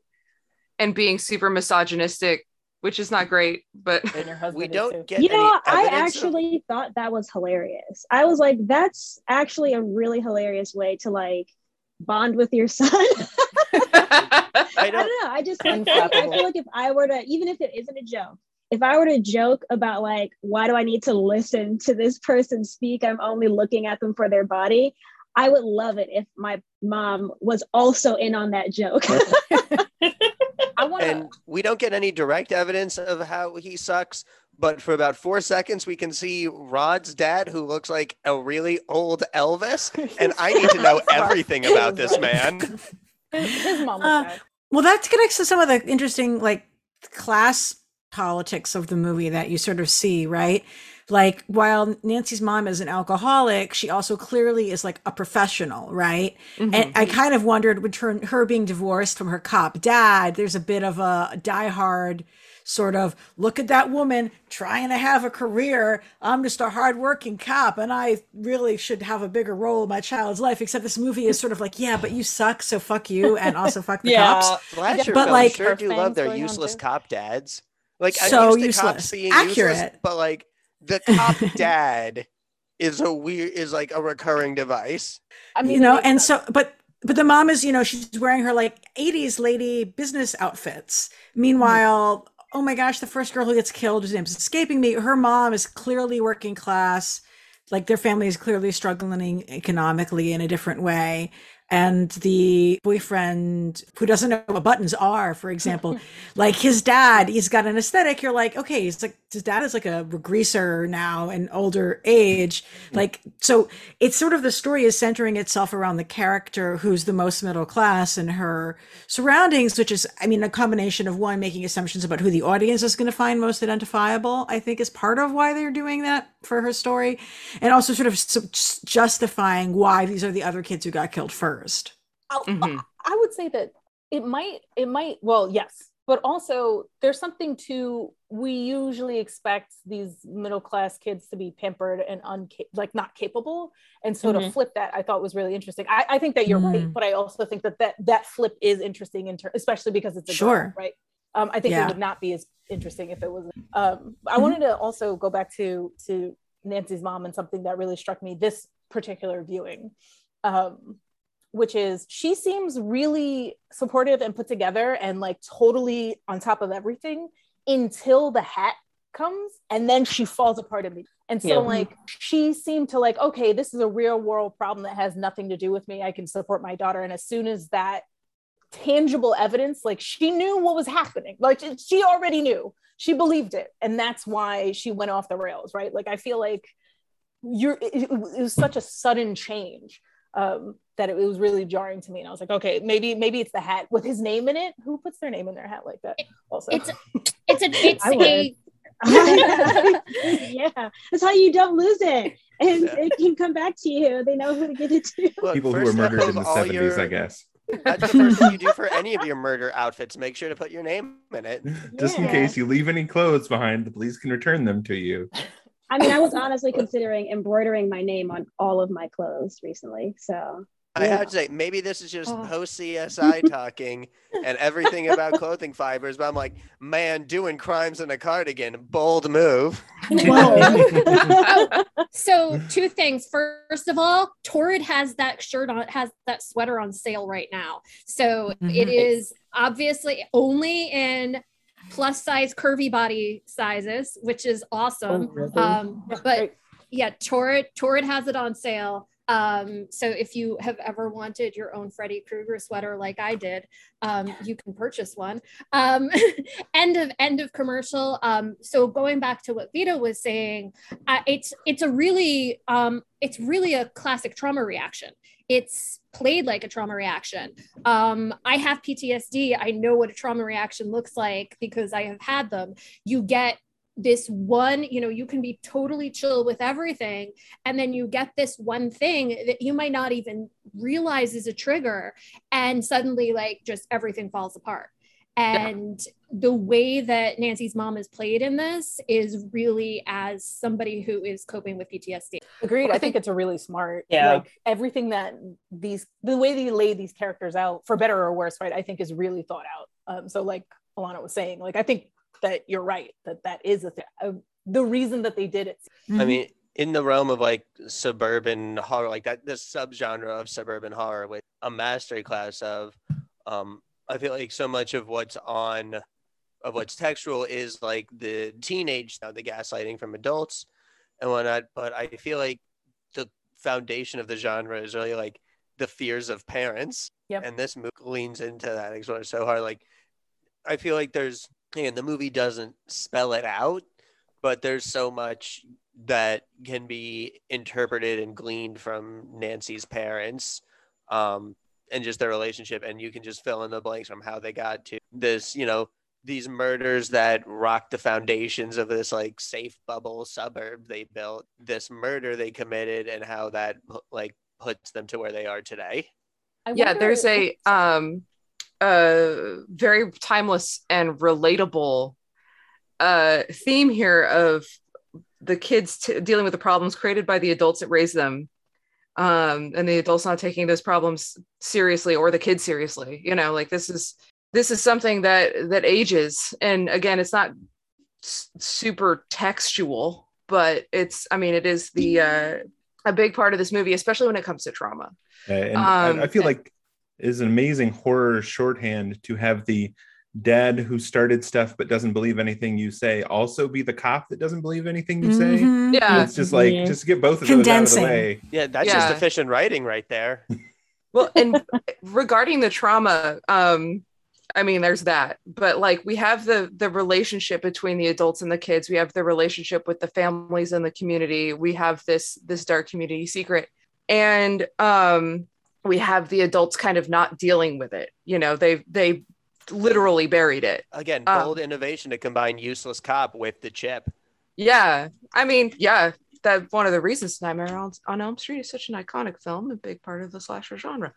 and being super misogynistic, which is not great, but And your husband We don't too. get You know, I evidence of- actually thought that was hilarious. I was like, that's actually a really hilarious way to like bond with your son. I I don't. don't know. I just I, I feel like if I were to, even if it isn't a joke, if I were to joke about like, why do I need to listen to this person speak? I'm only looking at them for their body. I would love it if my mom was also in on that joke. I want And we don't get any direct evidence of how he sucks, but for about four seconds, we can see Rod's dad, who looks like a really old Elvis. And I need to know everything about this man. his, his mom was Uh. Well, that connects to some of the interesting like class politics of the movie that you sort of see, right? Like while Nancy's mom is an alcoholic, she also clearly is like a professional, right? Mm-hmm. And I kind of wondered with her, her being divorced from her cop dad, there's a bit of a diehard sort of look at that woman trying to have a career. I'm just a hardworking cop and I really should have a bigger role in my child's life. Except this movie is sort of like, yeah, but you suck, so fuck you, and also fuck the Yeah. cops. Slasher But, films like- sure do Her love their fangs going on, useless cop dads. Like I'm So used to cops useless. being Accurate. useless, but like the cop dad is a weird is like a recurring device. I mean, you know and so but but the mom is you know she's wearing her like 80s lady business outfits meanwhile oh my gosh the first girl who gets killed whose name's escaping me her mom is clearly working class like their family is clearly struggling economically in a different way and the boyfriend who doesn't know what buttons are for example like his dad he's got an aesthetic. You're like okay he's like his dad is like a greaser now in older age. Like so it's sort of the story is centering itself around the character who's the most middle class and her surroundings which is i mean a combination of one making assumptions about who the audience is going to find most identifiable i think is part of why they're doing that for her story and also sort of s- justifying why these are the other kids who got killed first I'll- Mhm. I would say that it might, it might, well, yes, but also there's something to, we usually expect these middle class kids to be pampered and unca- like not capable. And so to Mhm. flip that, I thought was really interesting. I, I think that you're right, Mm. but I also think that that, that flip is interesting, in ter- especially because it's a girl, Sure. right? Um, I think Yeah. it would not be as interesting if it was. Um, I Mhm. wanted to also go back to to Nancy's mom and something that really struck me this particular viewing. Um, which is she seems really supportive and put together and like totally on top of everything until the hat comes and then she falls apart immediately. And so Yeah. like she seemed to like, okay, this is a real world problem that has nothing to do with me. I can support my daughter. And as soon as that tangible evidence, like she knew what was happening. Like she already knew. She believed it. And that's why she went off the rails, right? Like I feel like you're it, it was such a sudden change um, that it was really jarring to me. And I was like, okay, maybe maybe it's the hat with his name in it. Who puts their name in their hat like that? Also, It's it's a it's a yeah, that's how you don't lose it, and Yeah. it can come back to you. They know who to give it to. Look, People who were murdered in the all 70s, your- I guess. That's the first thing you do for any of your murder outfits. Make sure to put your name in it. Just in Yeah. case you leave any clothes behind, the police can return them to you. I mean, I was honestly considering embroidering my name on all of my clothes recently. So I Yeah. have to say, maybe this is just Oh. post CSI talking and everything about clothing fibers, but I'm like, man, doing crimes in a cardigan, bold move. oh, so two things. First of all, Torrid has that shirt on, has that sweater on sale right now. So it Mhm. is obviously only in plus size curvy body sizes, which is awesome. Um, but yeah, Torrid Torrid has it on sale. Um, so if you have ever wanted your own Freddy Krueger sweater like I did, um, you can purchase one. Um, end of end of commercial. Um, so going back to what Vito was saying, uh, it's it's a really um, it's really a classic trauma reaction. It's played like a trauma reaction. Um, I have PTSD. I know what a trauma reaction looks like because I have had them. You get this one, you know, you can be totally chill with everything. And then you get this one thing that you might not even realize is a trigger. And suddenly, like, just everything falls apart. And the way that Nancy's mom is played in this is really as somebody who is coping with PTSD. Agreed. I think it's a really smart. Yeah. Like everything that these, the way they lay these characters out, for better or worse, right? I think is really thought out. Um, so like Alana was saying, like I think that you're right that that is a th- uh, the reason that they did it. Mm-hmm. I mean, in the realm of like suburban horror, like that, this subgenre of suburban horror with a master class of, um, I feel like so much of what's on, of what's textual is like the teenage, now the gaslighting from adults and whatnot. But I feel like the foundation of the genre is really like the fears of parents. Yep. And this movie leans into that explore so hard. Like I feel like there's and the movie doesn't spell it out, but there's so much that can be interpreted and gleaned from Nancy's parents. Um and just their relationship and you can just fill in the blanks from how they got to this you know these murders that rocked the foundations of this like safe bubble suburb they built this murder they committed and how that like puts them to where they are today I yeah wonder- there's a um a very timeless and relatable uh theme here of the kids t- dealing with the problems created by the adults that raise them um and the adults not taking those problems seriously or the kids seriously you know like this is this is something that that ages. And again it's not s- super textual but it's i mean it is the uh a big part of this movie especially when it comes to trauma. And Um, I, I feel like is an amazing horror shorthand to have the dad who started stuff but doesn't believe anything you say also be the cop that doesn't believe anything you say. Mhm. yeah It's just like Yeah. just get both of those out of the way. yeah that's Yeah. just efficient writing right there well and regarding the trauma um i mean there's that but like we have the the relationship between the adults and the kids we have the relationship with the families and the community we have this this dark community secret and um we have the adults kind of not dealing with it you know they they literally buried it. Again Um, bold innovation to combine useless cop with the chip. Yeah i mean yeah that one of the reasons nightmare on, on elm street is such an iconic film a big part of the slasher genre.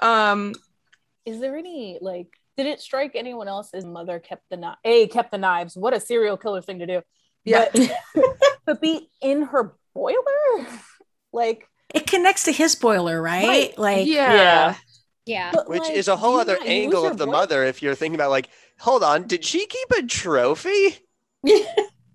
Um is there any like did it strike anyone else his mother kept the knife a kept the knives? What a serial killer thing to do. Yeah. but, but be in her boiler? Like It connects to his boiler, right? Right. Like, yeah. Yeah. Yeah. but, which like, is a whole other angle of the voice? mother if you're thinking about like hold on did she keep a trophy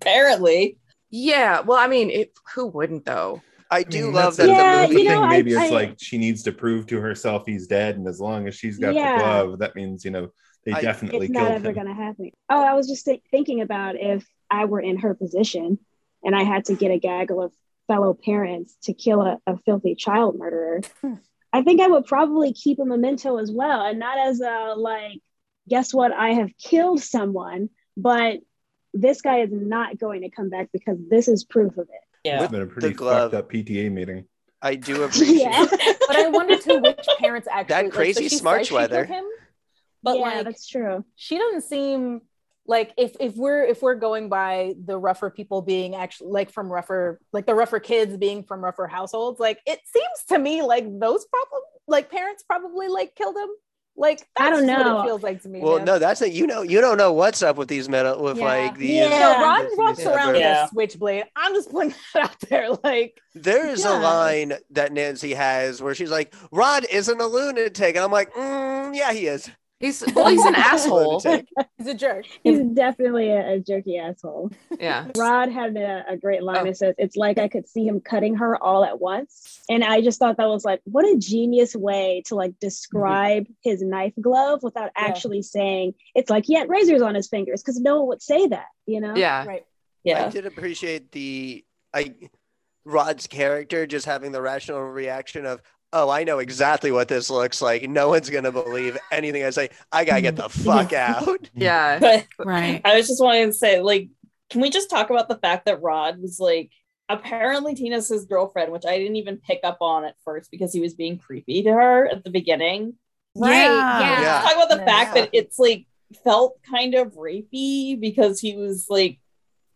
Apparently. Yeah, well, I mean, it, who wouldn't though? i I do mean, love that's that the- Yeah, the the movie you know, thing. I- Maybe it's I- like she needs to prove to herself he's dead, and as long as she's got Yeah. the glove, that means you know they I- definitely it's killed not ever him. going to happen. Oh, I was just thi- thinking about if I were in her position and I had to get a gaggle of fellow parents to kill a, a filthy child murderer. Hmm. I think I would probably keep a memento as well, and not as a like, guess what? I have killed someone, but this guy is not going to come back because this is proof of it. Yeah. It's been a pretty glove. fucked up PTA meeting. i do appreciate yeah, but i wonder too which parents actually That like, crazy so smart says she killed weather. him but yeah, like that's true. she doesn't seem like if if we're if we're going by the rougher people being actually like from rougher like the rougher kids being from rougher households like it seems to me like those problem like parents probably like killed him like I don't what know. it feels like to me well man. no that's it you know you don't know what's up with these metal with Yeah. like these Yeah. so Rod these- walks these around with a switchblade. I'm just putting that out there. Like, There is a line that Nancy has where she's like, "Rod isn't a lunatic," and I'm like, mm, "Yeah, he is." He's well, he's an asshole. He's a jerk. He's definitely a, a jerky asshole. Yeah. Rod had a, a great line Oh. that says, It's like I could see him cutting her all at once. And I just thought that was like, what a genius way to like describe mm-hmm. his knife glove without Yeah. actually saying it's like he had razors on his fingers because no one would say that, you know? Yeah. Right. Yeah. I did appreciate the I Rod's character just having the rational reaction of, "Oh, I know exactly what this looks like. No one's gonna believe anything I say. I gotta get the fuck out." Yeah. But right. I was just wanting to say, like, can we just talk about the fact that Rod was like apparently Tina's his girlfriend, which I didn't even pick up on at first because he was being creepy to her at the beginning. Right. Yeah. Yeah. Yeah. Talk about the Yeah. fact that it's like felt kind of rapey because he was like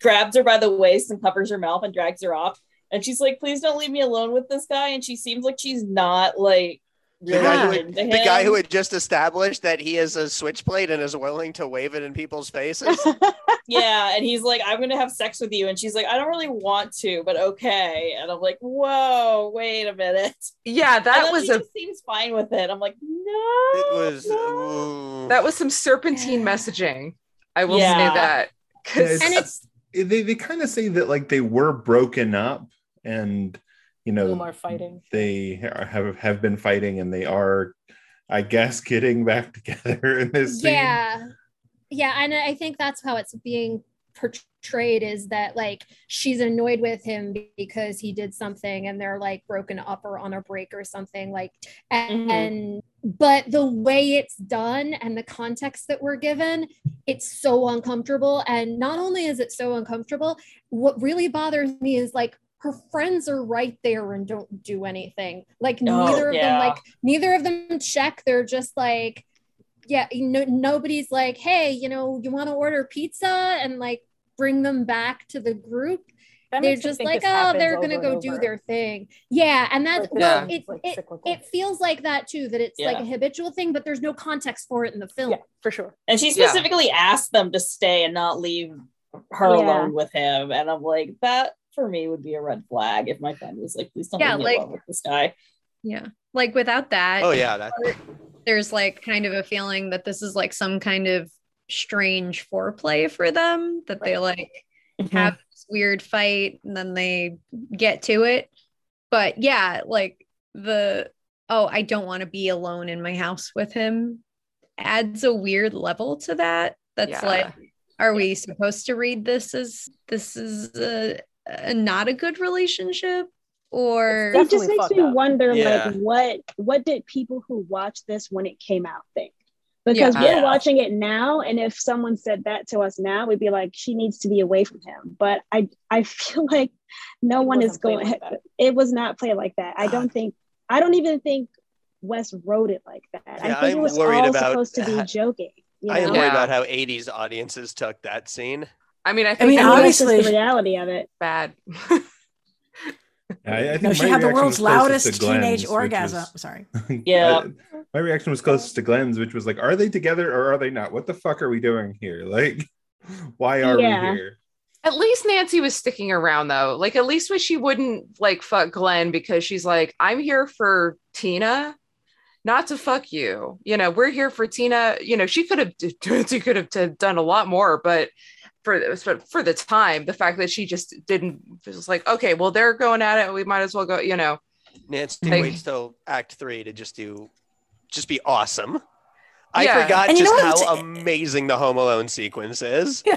grabs her by the waist and covers her mouth and drags her off. And she's like, please don't leave me alone with this guy. And she seems like she's not like The guy, who had, the guy who had just established that he is a switchblade and is willing to wave it in people's faces. yeah, and he's like, I'm gonna have sex with you. And she's like, I don't really want to, but okay. And I'm like, whoa, wait a minute. Yeah, that then was she a just seems fine with it. I'm like, no. It was. no. that was some serpentine messaging. I will Yeah. say that. 'Cause- And it's uh, they they kind of say that like they were broken up and you know No more fighting. they have have been fighting and they are i guess getting back together in this scene. yeah. Yeah, and I think that's how it's being portrayed is that like she's annoyed with him because he did something and they're like broken up or on a break or something like and, Mhm. and but the way it's done and the context that we're given it's so uncomfortable and not only is it so uncomfortable what really bothers me is like her friends are right there and don't do anything like Oh, neither of them like neither of them check they're just like yeah you know nobody's like hey you know you want to order pizza and like bring them back to the group That they're just like oh they're gonna go do their thing yeah and that's Like, well is, it, like, it, cyclical. it feels like that too that it's like a habitual thing but there's no context for it in the film yeah, for sure. And she Yeah. specifically asked them to stay and not leave her Yeah. alone with him. And I'm like, that for me would be a red flag if my friend was like, please don't Yeah, leave like- alone with this guy. Yeah. Like without that, Oh yeah, that, there's like kind of a feeling that this is like some kind of strange foreplay for them that they like have this weird fight and then they get to it. But yeah, like the oh, I don't want to be alone in my house with him adds a weird level to that. That's Yeah. like, are we supposed to read this as this is a, a not a good relationship? Or it just makes me up. wonder Yeah. like what what did people who watched this when it came out think because Yeah. we're watching it now and if someone said that to us now we'd be like she needs to be away from him but i i feel like no It one is going like it was not played like that i don't ah. think i don't even think wes wrote it like that Yeah, i think I'm it was all about supposed to be joking you I am know? worried Yeah. about how 80s audiences took that scene. I mean, I I think mean, I I mean, obviously- the reality of it bad. I, I think no, she had the world's loudest Glenn's, teenage orgasm. was- Sorry. Yeah. I- my reaction was closest to Glenn's, which was like, are they together or are they not? What the fuck are we doing here? Like, why are Yeah. we here? At least Nancy was sticking around though. Like at least when she wouldn't like fuck Glenn because she's like, I'm here for Tina, not to fuck you. You know, we're here for Tina. You know, she could have Nancy could have done a lot more, but for for for the time, the fact that she just didn't it was like, okay, well they're going at it, we might as well go. You know, Nancy Like- waits till Act Three to just do, just be awesome. I Yeah. forgot And you just know how what? amazing the Home Alone sequence is.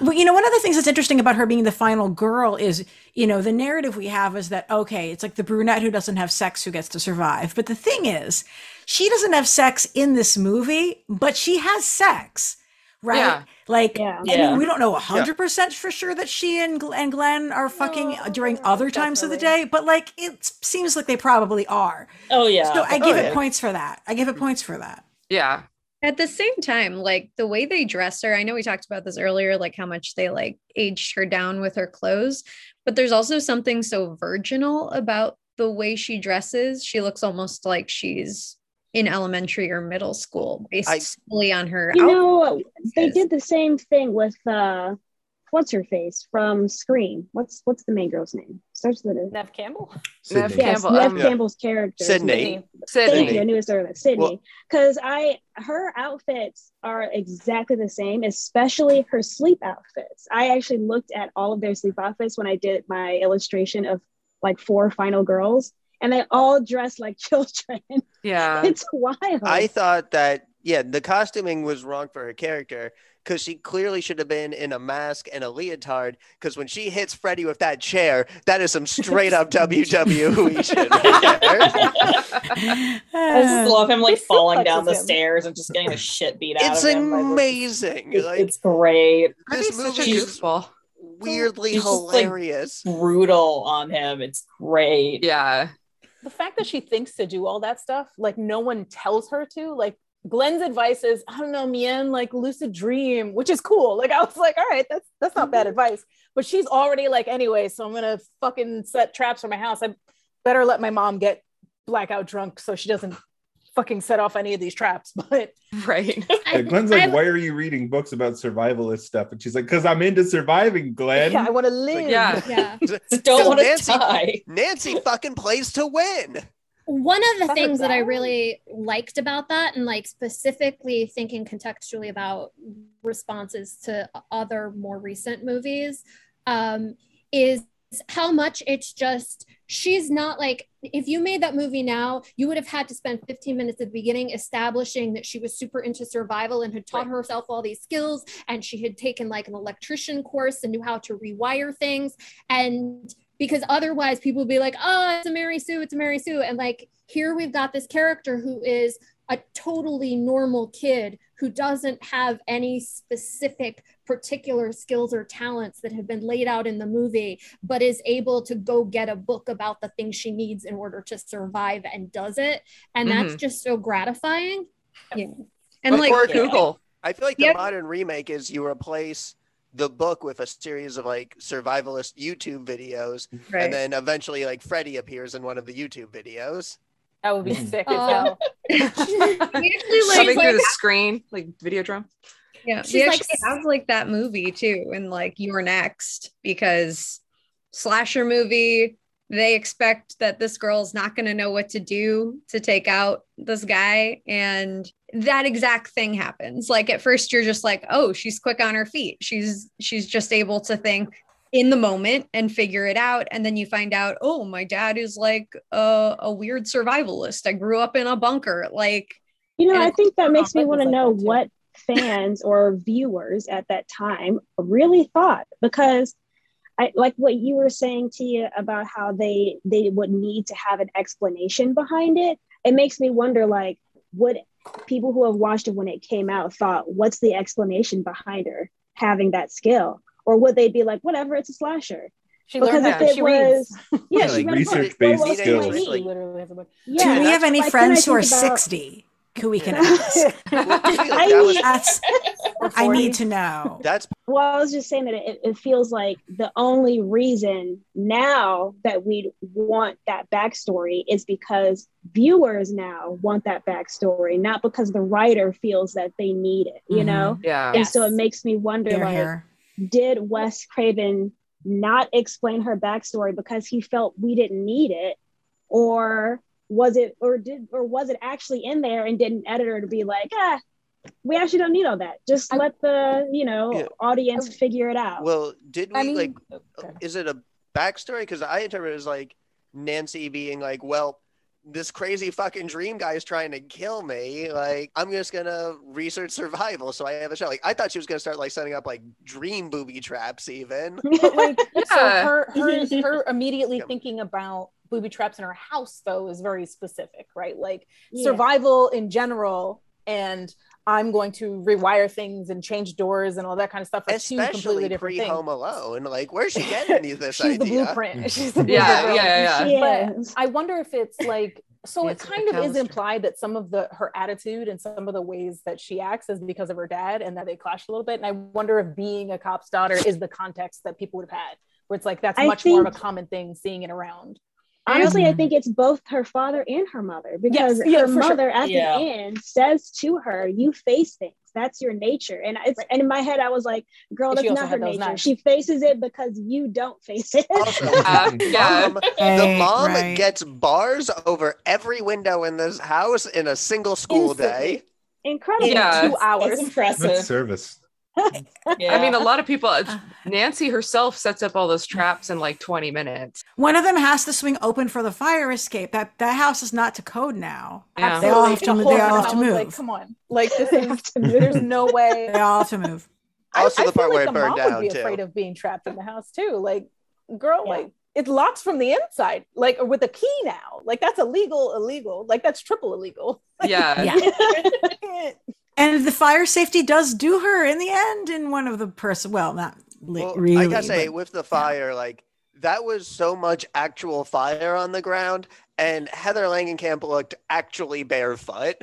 Well, you know, one of the things that's interesting about her being the final girl is, you know, the narrative we have is that, okay, it's like the brunette who doesn't have sex who gets to survive. But the thing is, she doesn't have sex in this movie, but she has sex, right? Yeah. Like, Yeah. I mean, we don't know 100% for sure that she and, Gl- and Glenn are fucking No, during other times of the day, but like, it seems like they probably are. Oh yeah. So I oh, give Oh, it yeah. points for that. I give it points for that. yeah. At the same time, like the way they dress her, I know we talked about this earlier, like how much they like aged her down with her clothes, but there's also something so virginal about the way she dresses. She looks almost like she's in elementary or middle school, based I- solely on her. you outfit. know they did the same thing with uh what's her face from scream what's what's the main girl's name starts with a Nev Campbell. Nev Sidney. yes Campbell, Nev um, Yeah. Campbell's character Sidney. Thank Sidney. I knew it was earlier. Sidney. Well- Because I her outfits are exactly the same, especially her sleep outfits. I actually looked at all of their sleep outfits when I did my illustration of like four final girls, and they all dress like children. Yeah. it's wild. I thought that yeah, the costuming was wrong for her character because she clearly should have been in a mask and a leotard. Because when she hits Freddy with that chair, that is some straight up WWE shit. Right there. I just love him like He still falling down the him. stairs and just getting the shit beat out It's of him. by the- amazing. It's, Like it's great. this Freddy's such a movie is goofball. weirdly He's just, like, hilarious. Brutal on him. It's great. Yeah. The fact that she thinks to do all that stuff, like no one tells her to, like Glenn's advice is, I don't know, Mien, like lucid dream, which is cool. Like I was like, all right, that's that's not bad mm-hmm. advice. But she's already like, anyway, so I'm gonna fucking set traps for my house. I better let my mom get blackout drunk so she doesn't fucking set off any of these traps. But Right. Yeah, Glenn's like, I've- why are you reading books about survivalist stuff? And she's like, because I'm into surviving, Glenn. yeah, I want to live. yeah. yeah. Don't So want to Nancy- die. Nancy fucking plays to win. one of the Fuck things that I really liked about that, and like specifically thinking contextually about responses to other more recent movies, um, is how much it's just she's not like if you made that movie now you would have had to spend 15 minutes at the beginning establishing that she was super into survival and had taught herself all these skills and she had taken like an electrician course and knew how to rewire things. And because otherwise people would be like oh it's a mary sue it's a mary sue. And like here we've got this character who is a totally normal kid who doesn't have any specific particular skills or talents that have been laid out in the movie, but is able to go get a book about the things she needs in order to survive and does it. And that's Mhm. just so gratifying. Yeah. And But like Google. I feel like the Yep. modern remake is you replace the book with a series of like survivalist YouTube videos, Right. and then eventually like Freddy appears in one of the YouTube videos. That would be Mhm. sick as Oh. hell. we actually like, Coming like- through the screen, like Videodrome. yeah, She's we like- actually have like that movie too, and like you're next because slasher movie. They expect that this girl's not going to know what to do to take out this guy, and that exact thing happens. Like at first, you're just like, "Oh, she's quick on her feet. She's she's just able to think in the moment and figure it out." And then you find out, "Oh, my dad is like a, a weird survivalist. I grew up in a bunker." Like You know, I think that makes me want to like know what fans or viewers at that time really thought because I like what you were saying Tea about how they they would need to have an explanation behind it. It makes me wonder like would people who have watched it when it came out thought what's the explanation behind her having that skill or would they be like whatever it's a slasher She because if that. it She reads. was yeah, Yeah, she like read a book. research-based What else do skills. Like- literally has a book. yeah, Do we have any like, friends who are about- 60 who we can ask? I feel like I That's, I need to know. that's Well, I was just saying that it, it feels like the only reason now that we want that backstory is because viewers now want that backstory, not because the writer feels that they need it, you Mhm. know? Yeah. And so it makes me wonder They're like, here. Did Wes Craven not explain her backstory because he felt we didn't need it? Or was it or did or was it actually in there and did an editor to be like, ah, we actually don't need all that. Just I- let the, you know, Yeah. audience figure it out. well. Did we I mean, like? okay. Is it a backstory? Because I interpret it as like Nancy being like, well. This crazy fucking dream guy is trying to kill me. Like, I'm just gonna research survival, so I have a shot. Like, I thought she was gonna start like setting up like dream booby traps, even. But like, so her, her, her immediately Yeah. thinking about booby traps in her house, though, is very specific, right? Like Yeah. survival in general, and I'm going to rewire things and change doors and all that kind of stuff are two completely Especially different pre things. Home Alone. Like, where's she getting this She's the idea? blueprint. Mm. She's the Yeah, blueprint. yeah, yeah, yeah. Yes. I wonder if it's like so it kind of is implied that some of the her attitude and some of the ways that she acts is because of her dad and that they clash a little bit. And I wonder if being a cop's daughter is the context that people would have had, where it's like that's I much more of a common thing seeing it around. Honestly, I think it's both her father and her mother because Yes, yeah, her for sure. mother at Yeah. the end says to her, "You face things. That's your nature." And it's Right. and in my head, I was like, "Girl, that's not her nature. knives. She faces it because you don't face it." Also, Uh, yeah. mom, the mom right. gets bars over every window in this house in a single school day. Instantly. Incredible. Yeah. Two hours. That's impressive. Service. Yeah. I mean, a lot of people. Uh-huh. Nancy herself sets up all those traps in like 20 minutes. One of them has to swing open for the fire escape. That that house is not to code now. Yeah. They all have to The move- they all have to move. Like, come on, like this is there's no way. They all have to move. I- Also I the feel where like it the burned mom down, would be too. afraid of being trapped in the house too. Like, girl, Yeah. like it locks from the inside, like or with a key now. Like that's illegal, illegal. Like that's triple illegal. Yeah. Yeah. And the fire safety does do her in the end in one of the person. Well, not li- Well, really. I gotta say, but- with the fire, like that was so much actual fire on the ground, and Heather Langenkamp looked actually barefoot,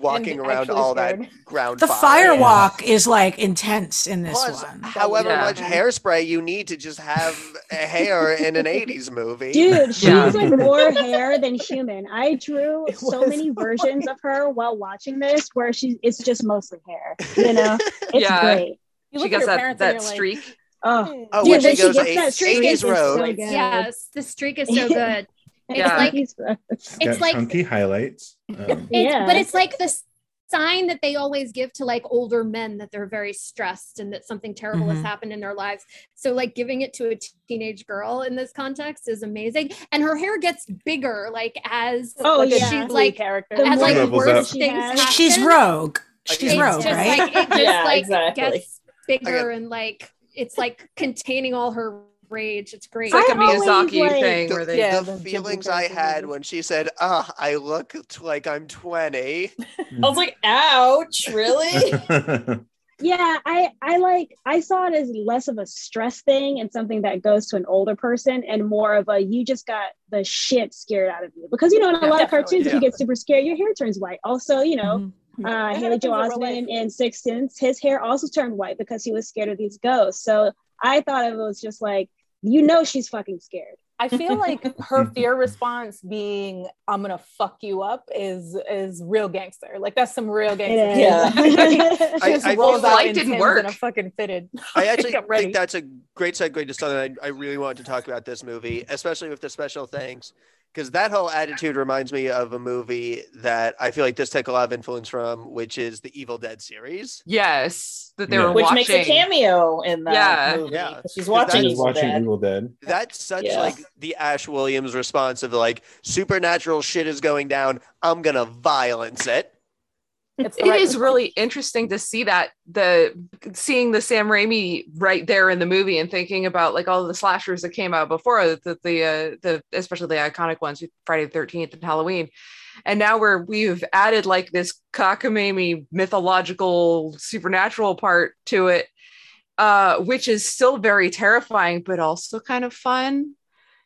walking And around all scared. that ground the fire. fire walk is like intense in this Plus, one. however Yeah. much hairspray you need to just have a hair in an 80s movie. Dude, she Yeah. was like more hair than human. I drew It so was. many versions of her while watching this where she it's just mostly hair. You know? It's Yeah. great. You She look at gets your that, that and you're like, streak. Oh, hmm. Oh, Dude, when she goes gets eight- that streak 80s is so road. good. Yes, the streak is so good. It's Yeah. like It's It's got like- chunky highlights. Um, it's Yeah. but it's like this sign that they always give to like older men that they're very stressed and that something terrible has Mhm. happened in their lives. So like giving it to a teenage girl in this context is amazing. And her hair gets bigger like as Oh, like yeah. She's like character. As like levels worse she things happen. She's rogue. She's it's rogue, just right? like it just Yeah, like exactly. gets bigger Okay. and like it's like containing all her rage. It's great. It's like a I always, Miyazaki like- thing The, where they Yeah, the the feelings I had when she said, "Ah, I look like I'm 20." I was like, ouch, really? yeah i i like i saw it as less of a stress thing and something that goes to an older person and more of a you just got the shit scared out of you because you know in a Yeah, lot of definitely, cartoons if you get super scared your hair turns white also you know Mhm. uh Haley Joel happens in real osment in sixth sense his hair also turned white because he was scared of these ghosts so i thought it was just like you know she's fucking scared I feel like her fear response being "I'm gonna fuck you up" is is real gangster. Like that's some real gangster. is. Yeah. I- She just I rolls feel out like in didn't work. and a fucking fitted. I actually I'm think that's a great segue to something I, I really wanted to talk about this movie, especially with the special things, because that whole attitude reminds me of a movie that I feel like this took a lot of influence from, which is the Evil Dead series. yes that they Yeah. were Which watching. makes a cameo in that Yeah. movie. Yeah. 'cause She's That watching Evil watching Dead. Evil Dead. That's such Yeah. like the Ash Williams response of like supernatural shit is going down. I'm gonna violence it. It's It right is really interesting to see that the seeing the Sam Raimi right there in the movie and thinking about like all the slashers that came out before the the uh, the especially the iconic ones Friday the Thirteenth and Halloween, and now we're we've added like this cockamamie mythological supernatural part to it, uh, which is still very terrifying but also kind of fun,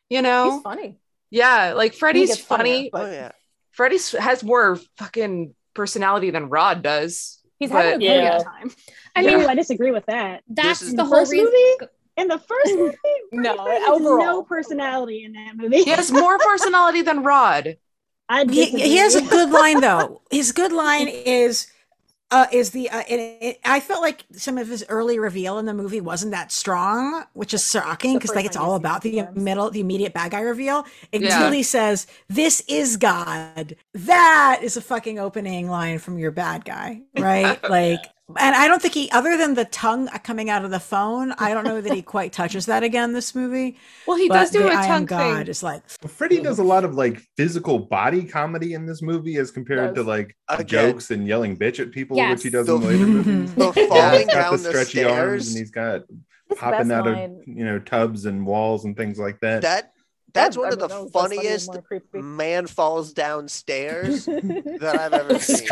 you know. He's funny. Yeah, like Freddy's gets funnier, funny. but- Oh yeah. Freddy has more fucking personality than Rod does. He's But- having a really Yeah. good time. I I mean, mean, I disagree with that. that's is- the the whole first reason. movie, in the first movie, No, overall. no personality in that movie. He has more personality than Rod. I He, he has a good line though. His good line is uh, is the uh, it, it, I felt like some of his early reveal in the movie wasn't that strong, which is shocking because like it's all about the the middle, the immediate bad guy reveal until Yeah. he says, "This is God." That is a fucking opening line from your bad guy, right? like, and I don't think he, other than the tongue coming out of the phone, I don't know that he quite touches that again this movie. Well, he but does do the a I am tongue God thing. is like Freddy does a lot of like physical body comedy in this movie as compared to like Again. jokes and yelling bitch at people, which he Yes. does in The- later movies. The falling he's got down the the, stretchy arms stairs. and he's got His popping out line- of you know tubs and walls and things like that. That that's That- one I of mean, the that was- that's funny and funniest man falls downstairs that I've ever seen.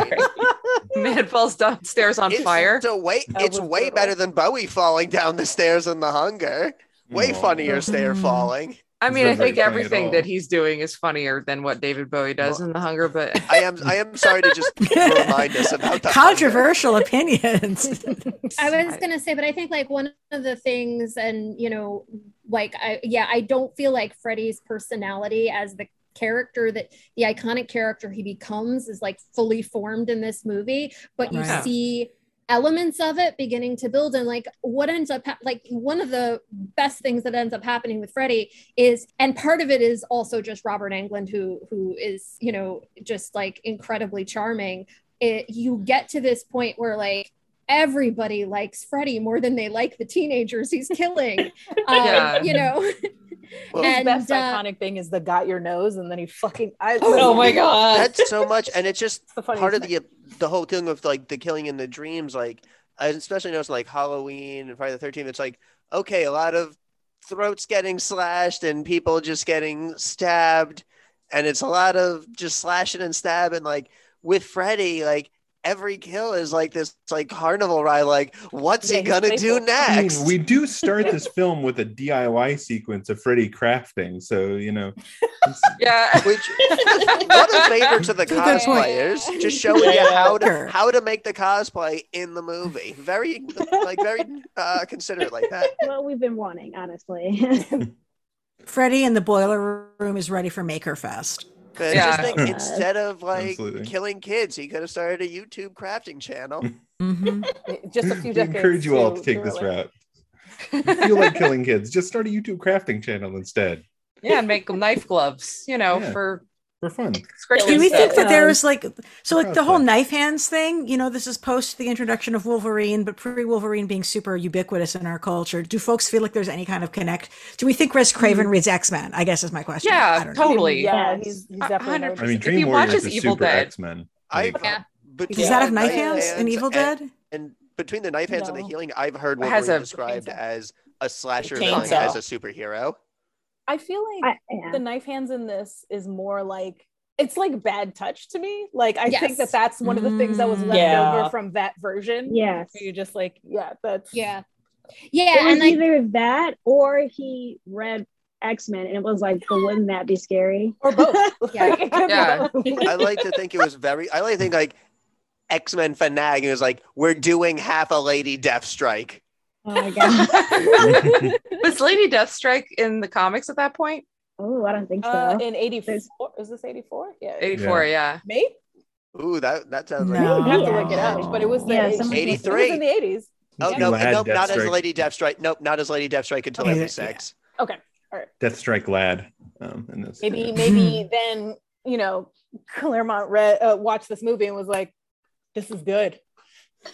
Man falls downstairs on It's fire. So way, it's way brutal. better than Bowie falling down the stairs in The Hunger. Way Aw. funnier stair Mhm. falling. I mean, I think everything that he's doing is funnier than what David Bowie does in The Hunger, but I am I am sorry to just remind us about the Hunger. controversial opinions. I was gonna say, but I think like one of the things, and you know, like I yeah, I don't feel like Freddy's personality as the character that the iconic character he becomes is like fully formed in this movie, but you Right. see elements of it beginning to build and like what ends up hap- like one of the best things that ends up happening with Freddy is and part of it is also just Robert Englund who who is you know just like incredibly charming it you get to this point where like everybody likes Freddy more than they like the teenagers he's killing um, Yeah. you know Well, His and best uh, iconic thing is the got your nose, and then he fucking. I, Oh my god. That's so much, and it's just the part of thing. the the whole thing with like the killing in the dreams. Like, I especially noticed like Halloween and Friday the Thirteenth. It's like okay, a lot of throats getting slashed and people just getting stabbed, and it's a lot of just slashing and stabbing. Like with Freddy, like every kill is like this like carnival ride. Like, what's Yeah, he gonna do playful. I next? mean, we do start this film with a DIY sequence of Freddy crafting, so you know. yeah. Which what a favor to the That's a good point. cosplayers, just showing you how to how to make the cosplay in the movie. Very like very uh considerate like that. Well, we've been wanting, honestly. Freddy in the boiler room is ready for Maker Fest. But I just think instead of like Absolutely. killing kids, he could have started a YouTube crafting channel. hmm just a few we decades. encourage you all to take do this it route. If you feel like killing kids, just start a YouTube crafting channel instead. Yeah, and make them knife gloves, you know, Yeah. for for fun. Do we think that there Um, is like so like the whole knife hands thing? You know, this is post the introduction of Wolverine, but pre Wolverine being super ubiquitous in our culture. Do folks feel like there's any kind of connect? Do we think Wes Craven reads X Men? I guess is my question. Yeah, don't know. totally. Yeah, he's, he's definitely. hundred known I mean, If Dream you watch Warriors his is Evil super Dead- X Men. I've Yeah. between Does that have knife hands in Evil and- Dead? And between the knife hands and the healing, I've heard It has Wolverine a described chainsaw. as a slasher Chainsaw. villain as a superhero. I feel like I, yeah. the knife hands in this is more like it's like bad touch to me. Like I think that that's one of the things that was Mm. left Yeah. over from that version. yes. Where You're just like, yeah, that's Yeah. It Yeah, was and like either that or he read X Men and it was like, but wouldn't that be scary? or both. Yeah. Like, it could be Yeah. I like to think it was very. I like to think like X Men Fanag. It was like we're doing half a Lady Deathstrike. Oh my god. Was Lady Deathstrike in the comics at that point? oh, I don't think so. Uh, in '84, is this '84? Yeah, 84, yeah. May. Ooh, that that sounds No. right. I have to look it up, but it was the Yeah, 80s. someone- It was 83. in the '80s. Oh You no, had nope, not as Lady Deathstrike. Nope, not as Lady Deathstrike until Yeah, ninety yeah. six. Okay, Deathstrike lad. Um, in this. maybe yeah. maybe then you know Claremont read uh, watched this movie and was like, "This is good."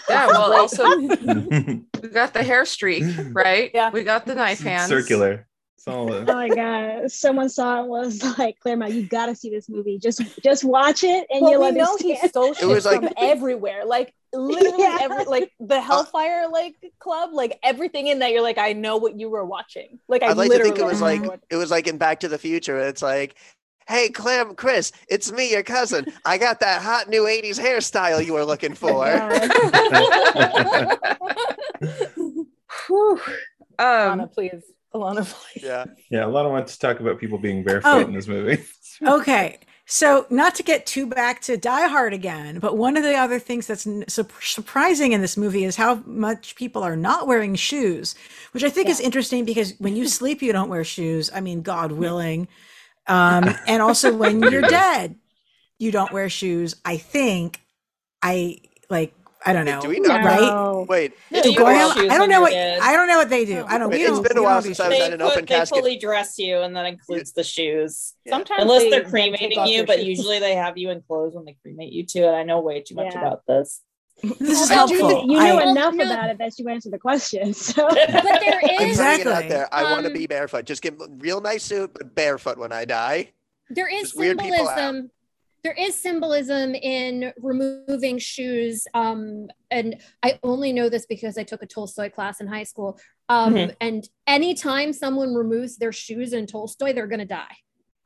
Yeah, well, also we got the hair streak, right? Yeah. We got the knife hands. circular. It's all. Oh my god! Someone saw it was like, Claremont, you gotta see this movie. Just just watch it and Well, you'll we know he stole shit was like- from everywhere, like literally Yeah. every like the Hellfire like club, like everything in that. You're like, I know what you were watching. Like I I'd like to think it was like what- it was like in Back to the Future. It's like, hey, Clem, Chris, it's me, your cousin. I got that hot new '80s hairstyle you were looking for. Whew. Alana, Um, please, Alana, please. yeah. yeah, a lot of wants to talk about people being barefoot Oh. in this movie. Okay. So, not to get too back to Die Hard again, but one of the other things that's n- sur- surprising in this movie is how much people are not wearing shoes, which I think is interesting because when you sleep, you don't wear shoes. I mean, God willing. Um, and also when you're dead, you don't wear shoes. I think. I like. I don't know. Do we not? Right? No. Wait, No, it's you wear shoes I don't know what dead. I don't know what they do. I don't. Wait, we it's don't- been a while since I was shoes. at an They, open they casket. fully dress you, and that includes the shoes. Yeah. Sometimes Unless they they're cremating off you, but shoes. usually they have you in clothes when they cremate you too. And I know way too much Yeah. about this. This is Well, You, helpful. you know I- enough No. about it that you answer the question. So but there I'm putting it Exactly. out there. I want to Um, be barefoot. Just get a real nice suit, but barefoot when I die. there is Just weird people out. symbolism there is symbolism in removing shoes um and i only know this because i took a tolstoy class in high school um Mhm. and anytime someone removes their shoes in tolstoy they're gonna die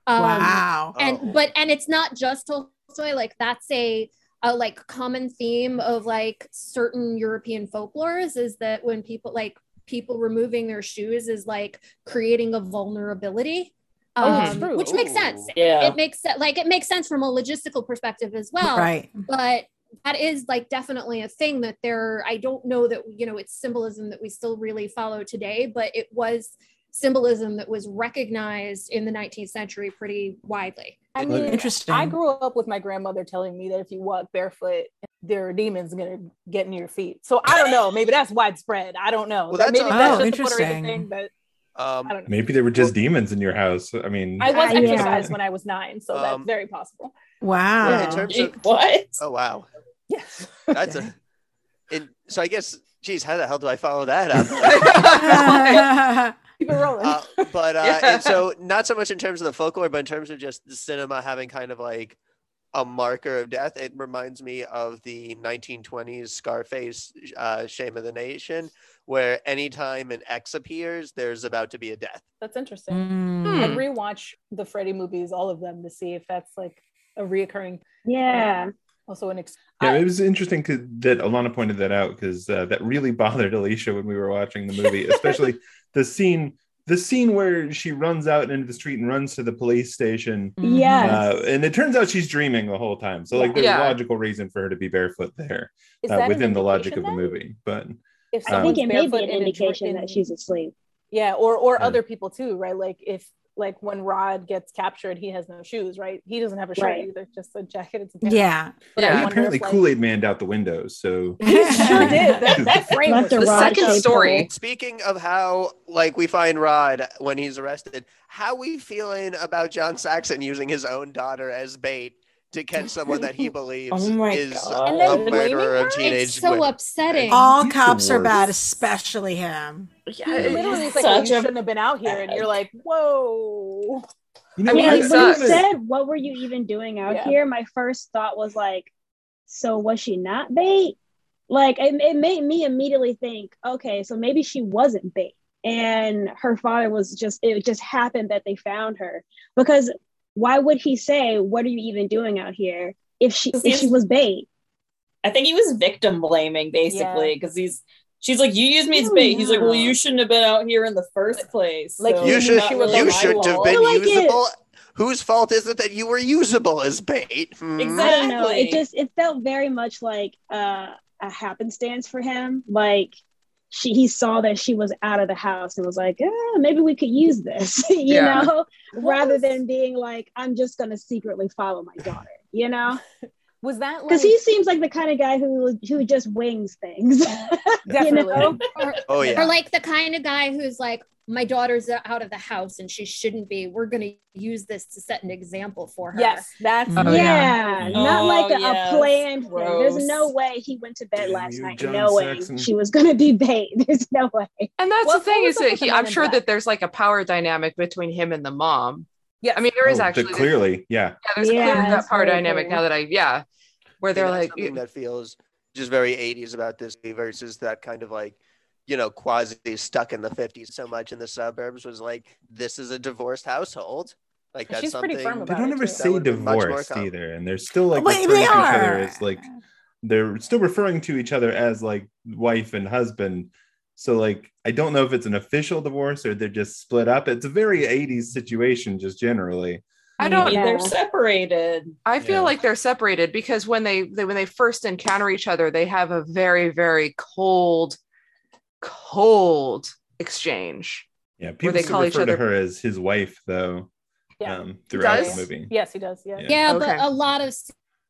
um wow. and Oh. but and it's not just tolstoy like that's a a like common theme of like certain european folklores is that when people like people removing their shoes is like creating a vulnerability Oh, um, true. which makes sense Yeah. it makes sense like it makes sense from a logistical perspective as well right. but that is like definitely a thing that there i don't know that you know it's symbolism that we still really follow today but it was symbolism that was recognized in the 19th century pretty widely I mean, Interesting. I grew up with my grandmother telling me that if you walk barefoot, there are demons gonna get in your feet. So I don't know. Maybe that's widespread. I don't know. Well, that's maybe a- that's Oh, just a Puerto Rican interesting. thing, but Um, I don't know. Maybe there were just demons in your house. I mean, I was yeah. exercised when I was nine, so that's Um, very possible. Wow. yeah, in terms of what? oh wow, Yes. that's a. In, so I guess, geez, how the hell do I follow that up? Keep it rolling. uh, but uh, Yeah. and so not so much in terms of the folklore, but in terms of just the cinema having kind of like a marker of death. It reminds me of the 1920s Scarface, uh, Shame of the Nation, where anytime an X appears, there's about to be a death. that's interesting. Mm. I'd rewatch the Freddy movies, all of them, to see if that's like a reoccurring. yeah. Also, an ex- yeah, I- it was interesting 'cause- that Alana pointed that out because uh, that really bothered Alicia when we were watching the movie, especially the scene. The scene where she runs out into the street and runs to the police station, Mm-hmm. Yes. uh, and it turns out she's dreaming the whole time. So, like, there's Yeah. a logical reason for her to be barefoot there is uh, that within the logic indication of the then? movie. But If I I think it may be an in a dr- indication that she's asleep. Yeah, or or Yeah. other people too, right? Like if like when Rod gets captured, he has no shoes, right? He doesn't have a shirt Right. either, just a jacket and some pants. Yeah. But I Yeah. He apparently like- Kool Aid Manned out the windows. So He sure did. That, that frame was Left a The second story. hole. Speaking of how, like, we find Rod when he's arrested, how we feeling about John Saxon using his own daughter as bait to catch someone that he believes Oh my is God. A murderer of teenage It's so women? upsetting. All He's cops are bad, especially him. Yeah, literally is Such like, you a- shouldn't have been out here, and you're like, whoa. you know, I mean, Yeah, when sucks. you said, "What were you even doing out Yeah. here?" My first thought was like, "So was she not bait?" Like it, it made me immediately think, "Okay, so maybe she wasn't bait, and her father was just. It just happened that they found her because why would he say, "What are you even doing out here?" If she Because if she was bait, I think he was victim blaming basically because he's she's like, you used me as bait. He's like, well, you shouldn't have been out here in the first place. Like, so You should not really you shouldn't have been I like it. usable. Whose fault is it that you were usable as bait? Hmm? Exactly. I don't know. It just it felt very much like uh, a happenstance for him. Like she he saw that she was out of the house and was like, ah, maybe we could use this, you Yeah. know, rather was- than being like, I'm just gonna secretly follow my daughter, you know, Was that like because he seems like the kind of guy who who just wings things, you Definitely. know. or, Oh or like the kind of guy who's like, my daughter's out of the house and she shouldn't be. We're going to use this to set an example for her. Yes, that's Oh, yeah, yeah. Mm-hmm. not Oh, like a, yes. a planned thing. There's no way he went to bed Damn last night John knowing Saxon. she was gonna be bait. There's no way. And that's What- the thing is that he, I'm sure Black? that there's like a power dynamic between him and the mom. Yeah, I mean, there is Oh, the- actually clearly, yeah. yeah, there's Yeah, clearly that power dynamic clear. now that I yeah, where they're think like something that feels just very 80s about this versus that kind of like you know quasi stuck in the 50s so much in the suburbs was like this is a divorced household like that's She's pretty something firm They don't ever too. Say would be much more divorced either, and they're still like Wait, referring they to each other are. as like they're still referring to each other as like wife and husband. So like I don't know if it's an official divorce or they're just split up. It's a very 80s situation just generally. I don't Yeah. They're separated. I feel Yeah. like they're separated because when they, they when they first encounter each other, they have a very very cold, cold exchange. Yeah, people they still call each refer to other- her as his wife though. Yeah. Um, throughout does? the movie. Yes, he does. Yeah. Yeah. Yeah, Okay. but a lot of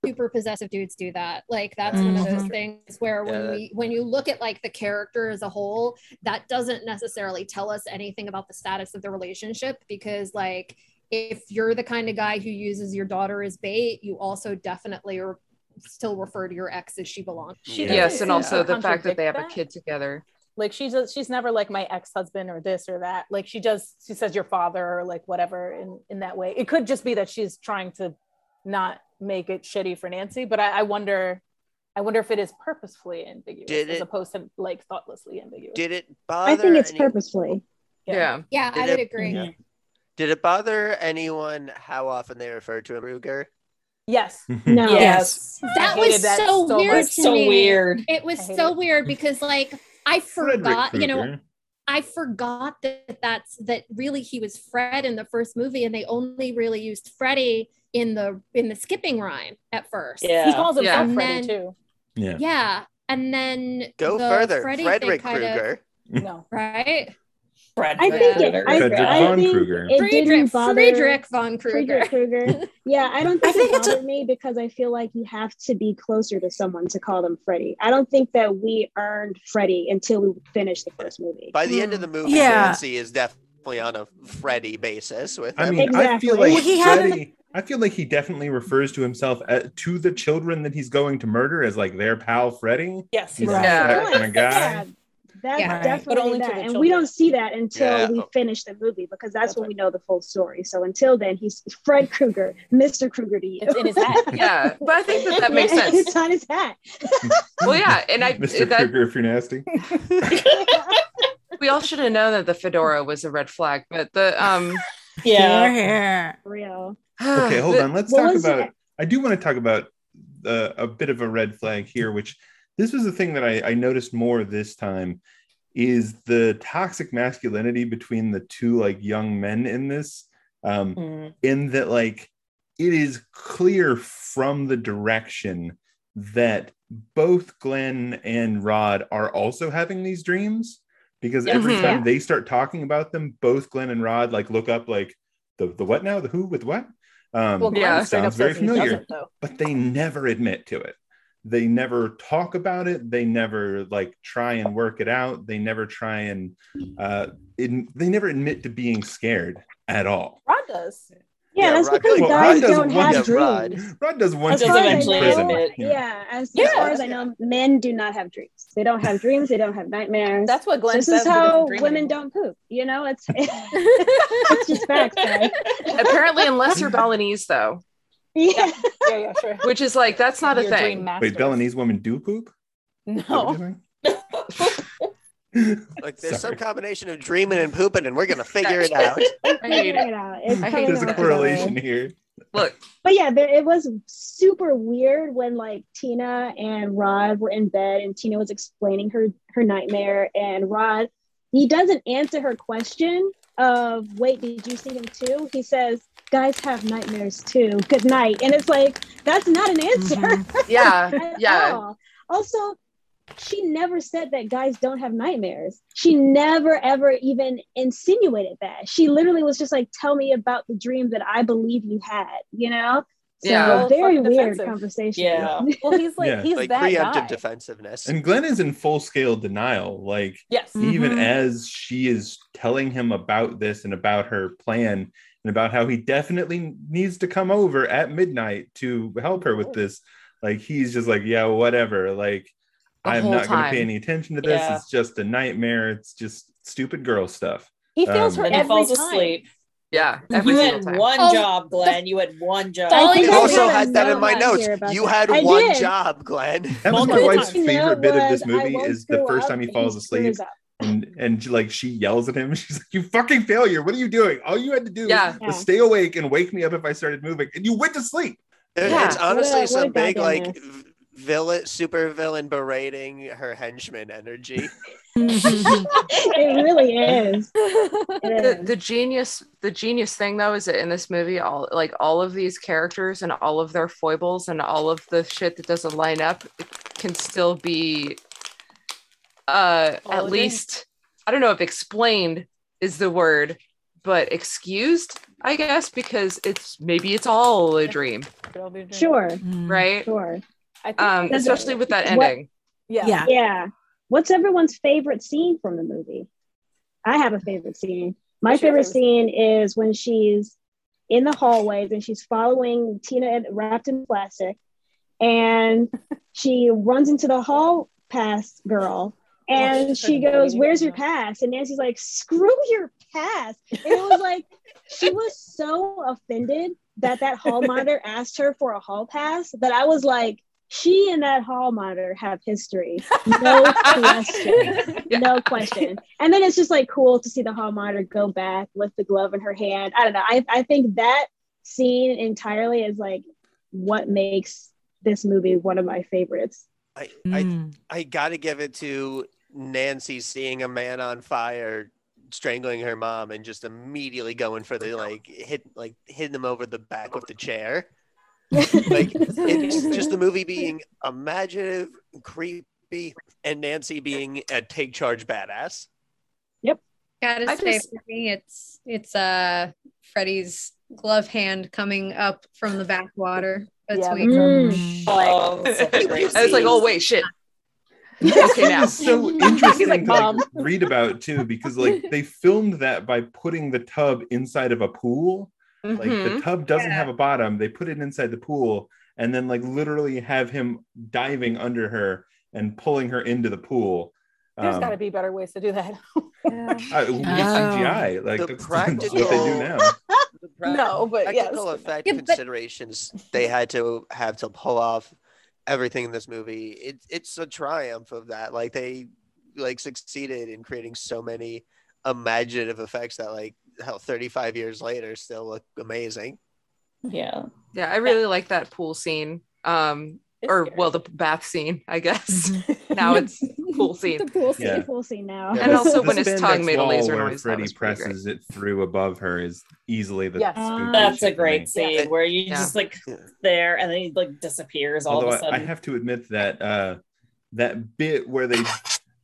super possessive dudes do that. Like that's one of those Mhm. things where when Yeah, that- we when you look at like the character as a whole, that doesn't necessarily tell us anything about the status of the relationship because like if you're the kind of guy who uses your daughter as bait, you also definitely are still refer to your ex as she belongs. She yes, and to also the fact that they have a kid together. Like she's a, she's never like my ex husband or this or that. Like she does she says your father or like whatever in in that way. It could just be that she's trying to not make it shitty for Nancy, but I, I wonder I wonder if it is purposefully ambiguous Did as it- opposed to like thoughtlessly ambiguous. did it bother I think it's any- purposefully. Yeah. Yeah, I would it- agree. yeah. did it bother anyone how often they referred to him Krueger Yes. No. Yes. That was hated that so, so weird much. It's to so weird. It was so it. weird because like I forgot, you know, I forgot that that's that really he was Fred in the first movie, and they only really used Freddy in the in the skipping rhyme at first. Yeah. He calls himself Yeah. Freddy And too. Yeah. Yeah, and then go the further Freddy thing frederick kind of- krueger No. right? Fred I think it, I, Frederick I von think Krueger. it Friedrich, didn't bother Friedrich von Krueger. Friedrich Krueger. Yeah, I don't I think, think it it's a- me because I feel like you have to be closer to someone to call them Freddy. I don't think that we earned Freddy until we finished the first movie. by the end of the movie hmm. Yeah. nancy is definitely on a freddy basis with I him. mean, I feel like Well, he had- Freddy, I feel like he definitely refers to himself at, to the children that he's going to murder as like their pal Freddy. Yes. He's Right. that Right. kind of guy. Yeah, that's Yeah. Right. definitely But only to that. the And we don't see that until Yeah. we finish the movie because that's, That's when right. we know the full story. So until then, he's Fred Krueger, Mr. Krueger to you. It's in his hat. Yeah, but I think that that makes sense. It's on his hat. Well, yeah, and I Mr. that Krueger, if you're nasty. we all should have known that the fedora was a red flag, but the um Yeah. Here, here. Real. Okay, hold on. Let's What talk was about. it? I do want to talk about uh, a bit of a red flag here, which this was the thing that I, I noticed more this time is the toxic masculinity between the two like young men in this. Um, Mm. in that like it is clear from the direction that both Glenn and Rod are also having these dreams because every Mhm. time they start talking about them, both Glenn and Rod like look up like, the the what now? The who with what? Um, Well, Yeah. sounds very familiar. though. but they never admit to it. They never talk about it. They never like try and work it out. They never try and uh, in, they never admit to being scared at all. Rod does. Yeah, Yeah, that's Rod- because Well, guys don't one- have Yeah, dreams. Rod does one As Does far as in eventually prison. admit. Yeah. Yeah, as, Yeah. as far as I know, men do not have dreams. They don't have dreams. They don't have nightmares. That's what Glenn this says. is how women anymore. don't poop. You know, it's it's just facts, guys. Apparently, unless you're Balinese, though, Yeah. Yeah, yeah, sure. which is like that's not a thing. dream masters. Wait, Balinese women do poop? Is that what No. Like there's some combination of dreaming and pooping, and we're gonna figure it out. I hate it. out. It's I hate There's a correlation together. here. Look, But yeah, there, it was super weird when like Tina and Rod were in bed and Tina was explaining her her nightmare and Rod he doesn't answer her question of wait did you see him too? He says guys have nightmares too. Good night. And it's like that's not an answer. Mhm. yeah, yeah. all. Also, she never said that guys don't have nightmares. She never ever even insinuated that. She literally was just like, "Tell me about the dream that I believe you had." You know. So Yeah. Very fucking weird defensive. conversation. Yeah. Well, he's like Yeah. he's like that preemptive guy. defensiveness. And Glenn is in full scale denial. Like Yes. even Mhm. as she is telling him about this and about her plan and about how he definitely needs to come over at midnight to help her with this like he's just like yeah whatever like The i'm not going to pay any attention to this Yeah. it's just a nightmare it's just stupid girl stuff He feels Um, her And he every falls time. asleep. Yeah, every You had time. one Oh, job, Glenn. You had one job. I I think I also had that in my notes. You had I one did. job, Glenn. that was my wife's favorite bit of this movie is the first time he falls asleep up. And and like she yells at him she's like you fucking failure what are you doing all you had to do Yeah. Yeah. was stay awake and wake me up if i started moving and you went to sleep Yeah. It's honestly What a- what some big like mess. v- villain, super villain berating her henchman energy. it really is. It the, is. the genius the genius thing though is that in this movie all like all of these characters and all of their foibles and all of the shit that doesn't line up can still be uh All at a least i don't know if explained is the word but excused i guess because it's maybe it's all a dream all dream. Sure, Mm. right sure. I think um Does it- especially with that what- ending yeah. Yeah. Yeah. What's everyone's favorite scene from the movie? I have a favorite scene. My favorite favorite scene is when she's in the hallways and she's following Tina wrapped in plastic and she runs into the hall pass girl and she's she goes, Where's your pass? And Nancy's like, Screw your pass. And it was like, she was so offended that that hall monitor asked her for a hall pass that I was like, she and that hall monitor have history. No question. Yeah. No question. And then it's just like cool to see the hall monitor go back with the glove in her hand. I don't know. I, I think that scene entirely is like what makes this movie one of my favorites. I, I Mm. I gotta give it to Nancy seeing a man on fire strangling her mom and just immediately going for the like hit like hitting him over the back with the chair. Like it's just the movie being imaginative, creepy, and Nancy being a take charge badass. Yep. Gotta I say just- for me, it's it's uh Freddy's glove hand coming up from the backwater. That's Yeah, sweet. Mm. Oh, that's such a great i was like oh wait shit okay now. It's so interesting like, to like, read about too because like they filmed that by putting the tub inside of a pool. Like Mhm. the tub doesn't have a bottom. They put it inside the pool and then like literally have him diving under her and pulling her into the pool. There's Um, got to be better ways to do that. uh, with CGI like The that's, that's practical- what they do now. No, but yes. Practical effect Yeah, but- considerations they had to have to pull off everything in this movie. It, it's a triumph of that. Like they like succeeded in creating so many imaginative effects that like hell 35 years later still look amazing. Yeah. yeah i really like that pool scene um It's or scary. well the bath scene i guess now it's pool scene The pool scene, Yeah. pool scene now. Yeah, And The- also The when his spandex tongue made a wall laser where noise, that Freddy was pretty great. presses it through above her is easily the Yes. spooky That's a shit for great scene Yeah. where you Yeah. just like Yeah. there and then he like disappears all Although of a I, I sudden. I have to admit that uh, that bit where they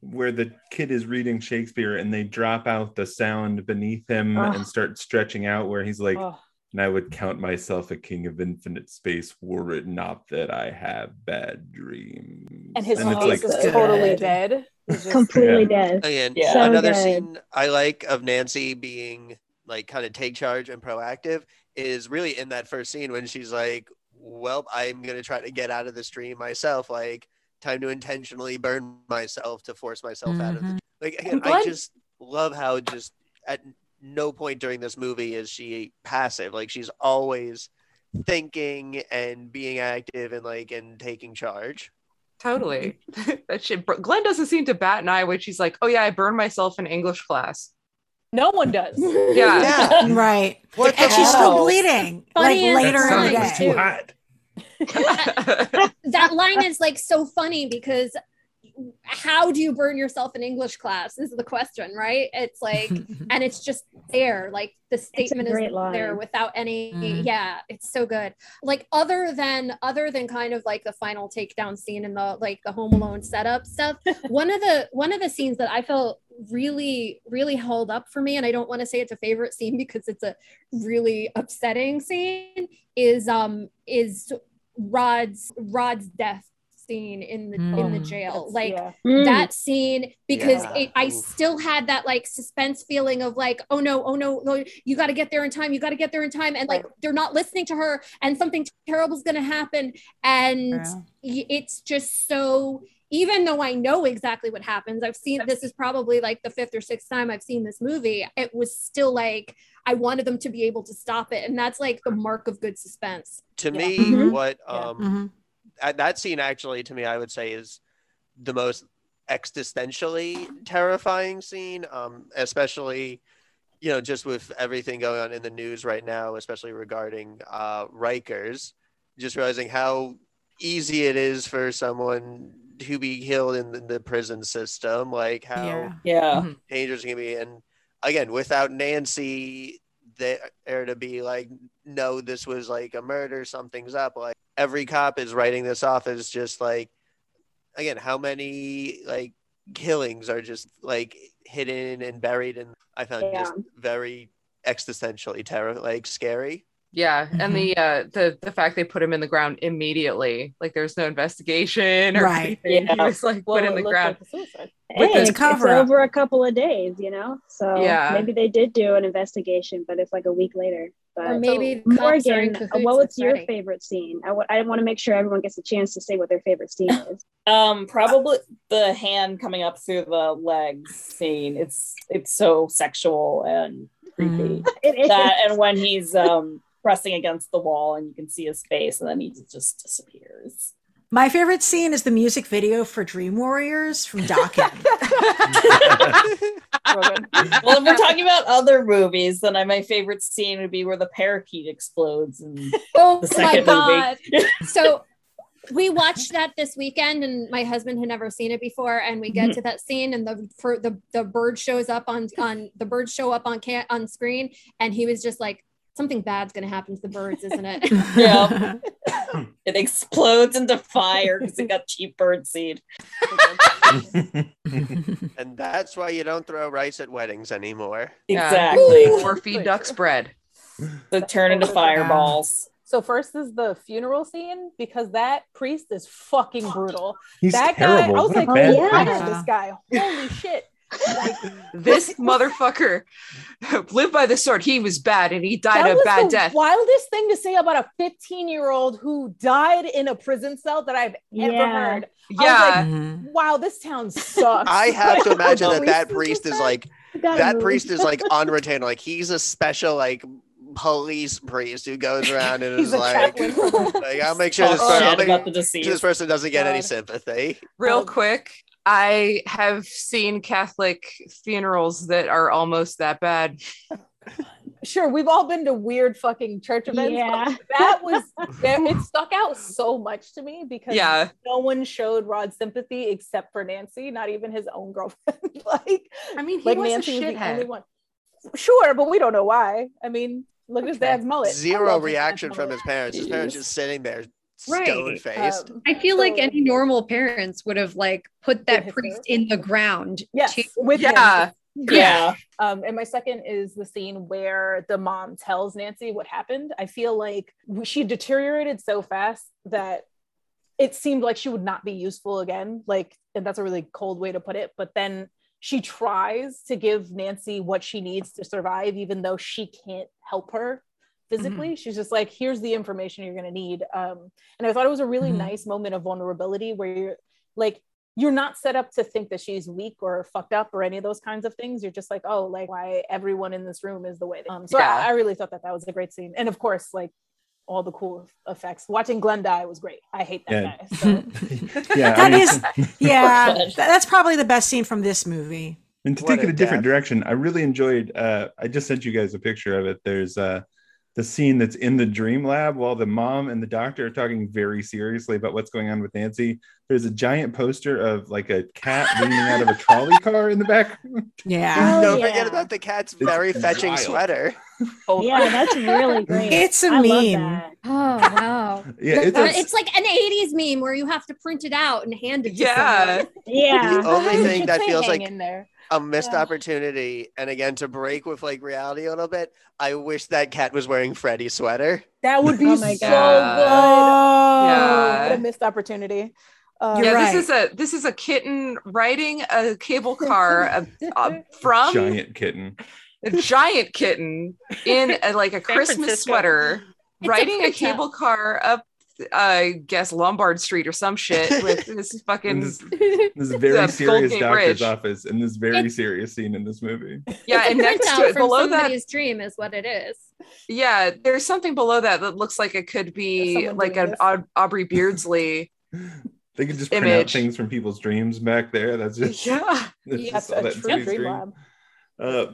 where the kid is reading Shakespeare and they drop out the sound beneath him Ugh. and start stretching out where he's like, Oh. And I would count myself a king of infinite space were it not that I have bad dreams. and his it's face like, is totally dead. Just- Completely Yeah. dead. Again, Yeah. So another good. scene I like of Nancy being like kind of take charge and proactive is really in that first scene when she's like, "Well, I'm gonna try to get out of the stream myself. Like, time to intentionally burn myself to force myself out of the." Mm-hmm. Like again, I just love how just at no point during this movie is she passive. Like she's always thinking and being active and like and taking charge. Totally. that shit. Glenn doesn't seem to bat an eye when she's like, "Oh yeah, I burned myself in English class." no one does. Yeah. Yeah. Right. What and the she's still bleeding Funny like later in the day. too hot. that line is like so funny because how do you burn yourself in English class? Is the question, right? It's like, and it's just there, like the statement is line. there without any. Mhm. Yeah, it's so good. Like other than other than kind of like the final takedown scene and the like the Home Alone setup stuff. one of the one of the scenes that I felt really really held up for me, and I don't want to say it's a favorite scene because it's a really upsetting scene. Is um is Rod's Rod's death scene in the in the Mm. jail. That's- Like yeah. Mm. that scene because Yeah. it, I Oof. still had that like suspense feeling of like, oh no, oh no, no, you got to get there in time. You got to get there in time, and like Right. they're not listening to her, and something terrible is going to happen, and Yeah. it's just so. Even though I know exactly what happens, I've seen this is probably like the fifth or sixth time I've seen this movie. It was still like I wanted them to be able to stop it, and that's like the mark of good suspense. To Yeah. me, Mhm. what Yeah. um Mhm. uh, that scene actually to me i would say is the most existentially terrifying scene um especially you know just with everything going on in the news right now especially regarding uh rikers just realizing how easy it is for someone to be killed in the, the prison system like how Yeah. Yeah. dangerous it can be. And again, without Nancy there to be like, no, this was like a murder, something's up. Like every cop is writing this off as just like, again, how many like killings are just like hidden and buried. And I found Yeah. just very existentially terror, like scary. Yeah, and the uh the the fact they put him in the ground immediately, like there's no investigation or Right. anything. He Yeah. was like Well, put in the ground. like. Hey, With this it's, it's cover-up. over a couple of days, you know. So Yeah. maybe they did do an investigation, but it's like a week later. But Or maybe cops are in Morgan, uh, cahoots what was your Freddy. favorite scene? I I want to make sure everyone gets a chance to say what their favorite scene is. Um, probably the hand coming up through the legs scene. It's it's so sexual and creepy. It is. that and when he's um pressing against the wall and you can see his face and then he just disappears. My favorite scene is the music video for Dream Warriors from Dokken. Well, if we're talking about other movies, then I, my favorite scene would be where the parakeet explodes and Oh the my god! movie. so we watched that this weekend and my husband had never seen it before and we get mm-hmm. to that scene and the for the the bird shows up on on the birds show up on can on screen and he was just like something bad's gonna happen to the birds isn't it Yeah. it explodes into fire because it got cheap bird seed. and that's why you don't throw rice at weddings anymore. Yeah. Exactly. or feed ducks bread. They turn into fireballs. So first is the funeral scene because that priest is fucking brutal. He's that terrible. guy, I was What like, oh, I priest. this guy. Holy shit. Like, This motherfucker lived by the sword. He was bad and he died that a was bad the death. wildest thing to say about a 15 year old who died in a prison cell that I've ever Yeah. heard. Yeah. Mhm. Wow, this town sucks. I have to imagine that that priest priest is like You that move. priest is like on retainer. Like he's a special like police priest who goes around and is like, chaplain for the- like I'll make sure this, per- I'll make the this person doesn't get any sympathy. Real quick, I have seen Catholic funerals that are almost that bad. Sure, we've all been to weird fucking church events. Yeah. That was it stuck out so much to me because Yeah. no one showed Rod sympathy except for Nancy, not even his own girlfriend. like, I mean, he like was Nancy a was the only shithead. one. Sure, but we don't know why. I mean, look at his dad's mullet. Zero love his reaction dad's from his parents. His parents just sitting there stone faced. Um, I feel like any normal parents would have like put that priest hair. in the ground. yes, to- with him. Yeah. Yeah. Um, and my second is the scene where the mom tells Nancy what happened. I feel like she deteriorated so fast that it seemed like she would not be useful again. Like, and that's a really cold way to put it. But then she tries to give Nancy what she needs to survive, even though she can't help her physically. She's just like, here's the information you're going to need. Um, and I thought it was a really Mhm. nice moment of vulnerability where you're like, you're not set up to think that she's weak or fucked up or any of those kinds of things. You're just like, oh, like why everyone in this room is the way. They- um, so Yeah. I, I really thought that that was a great scene, and of course, like all the cool effects. Watching Glenn die was great. I hate that Yeah. guy. So. yeah, I mean, is, yeah, that- that's probably the best scene from this movie. And to What take it a a different direction, I really enjoyed. Uh, I just sent you guys a picture of it. There's uh, the scene that's in the dream lab while the mom and the doctor are talking very seriously about what's going on with Nancy. There's a giant poster of like a cat leaning out of a trolley car in the back. Yeah. Oh, Don't yeah. forget about the cat's It's very fetching wild. sweater. Oh, yeah, that's really great. It's a I meme. Oh wow. Yeah, it's, a, it's like an 80s meme where you have to print it out and hand it to Yeah. someone. Yeah. The only thing that feels like in there. A missed Yeah. opportunity, and again to break with like reality a little bit, I wish that cat was wearing Freddy's sweater. That would be Oh so my good. God. Oh, Yeah. What a missed opportunity. Uh, yeah, right. this is a this is a kitten riding a cable car uh, uh, from giant kitten. a giant kitten in a, like a Christmas sweater, It's a riding a, printout. cable car up, I guess Lombard Street or some shit with this And fucking this, this very The serious doctor's Bridge. office and this very It's- serious scene in this movie. yeah, and next to printout it below that somebody's dream is what it is. Yeah, there's something below that that looks like it could be Someone like doing an this. Aubrey Beardsley. They could just print out things from people's dreams back there. That's just yeah. that's That's just all a that true City dream lab. Uh,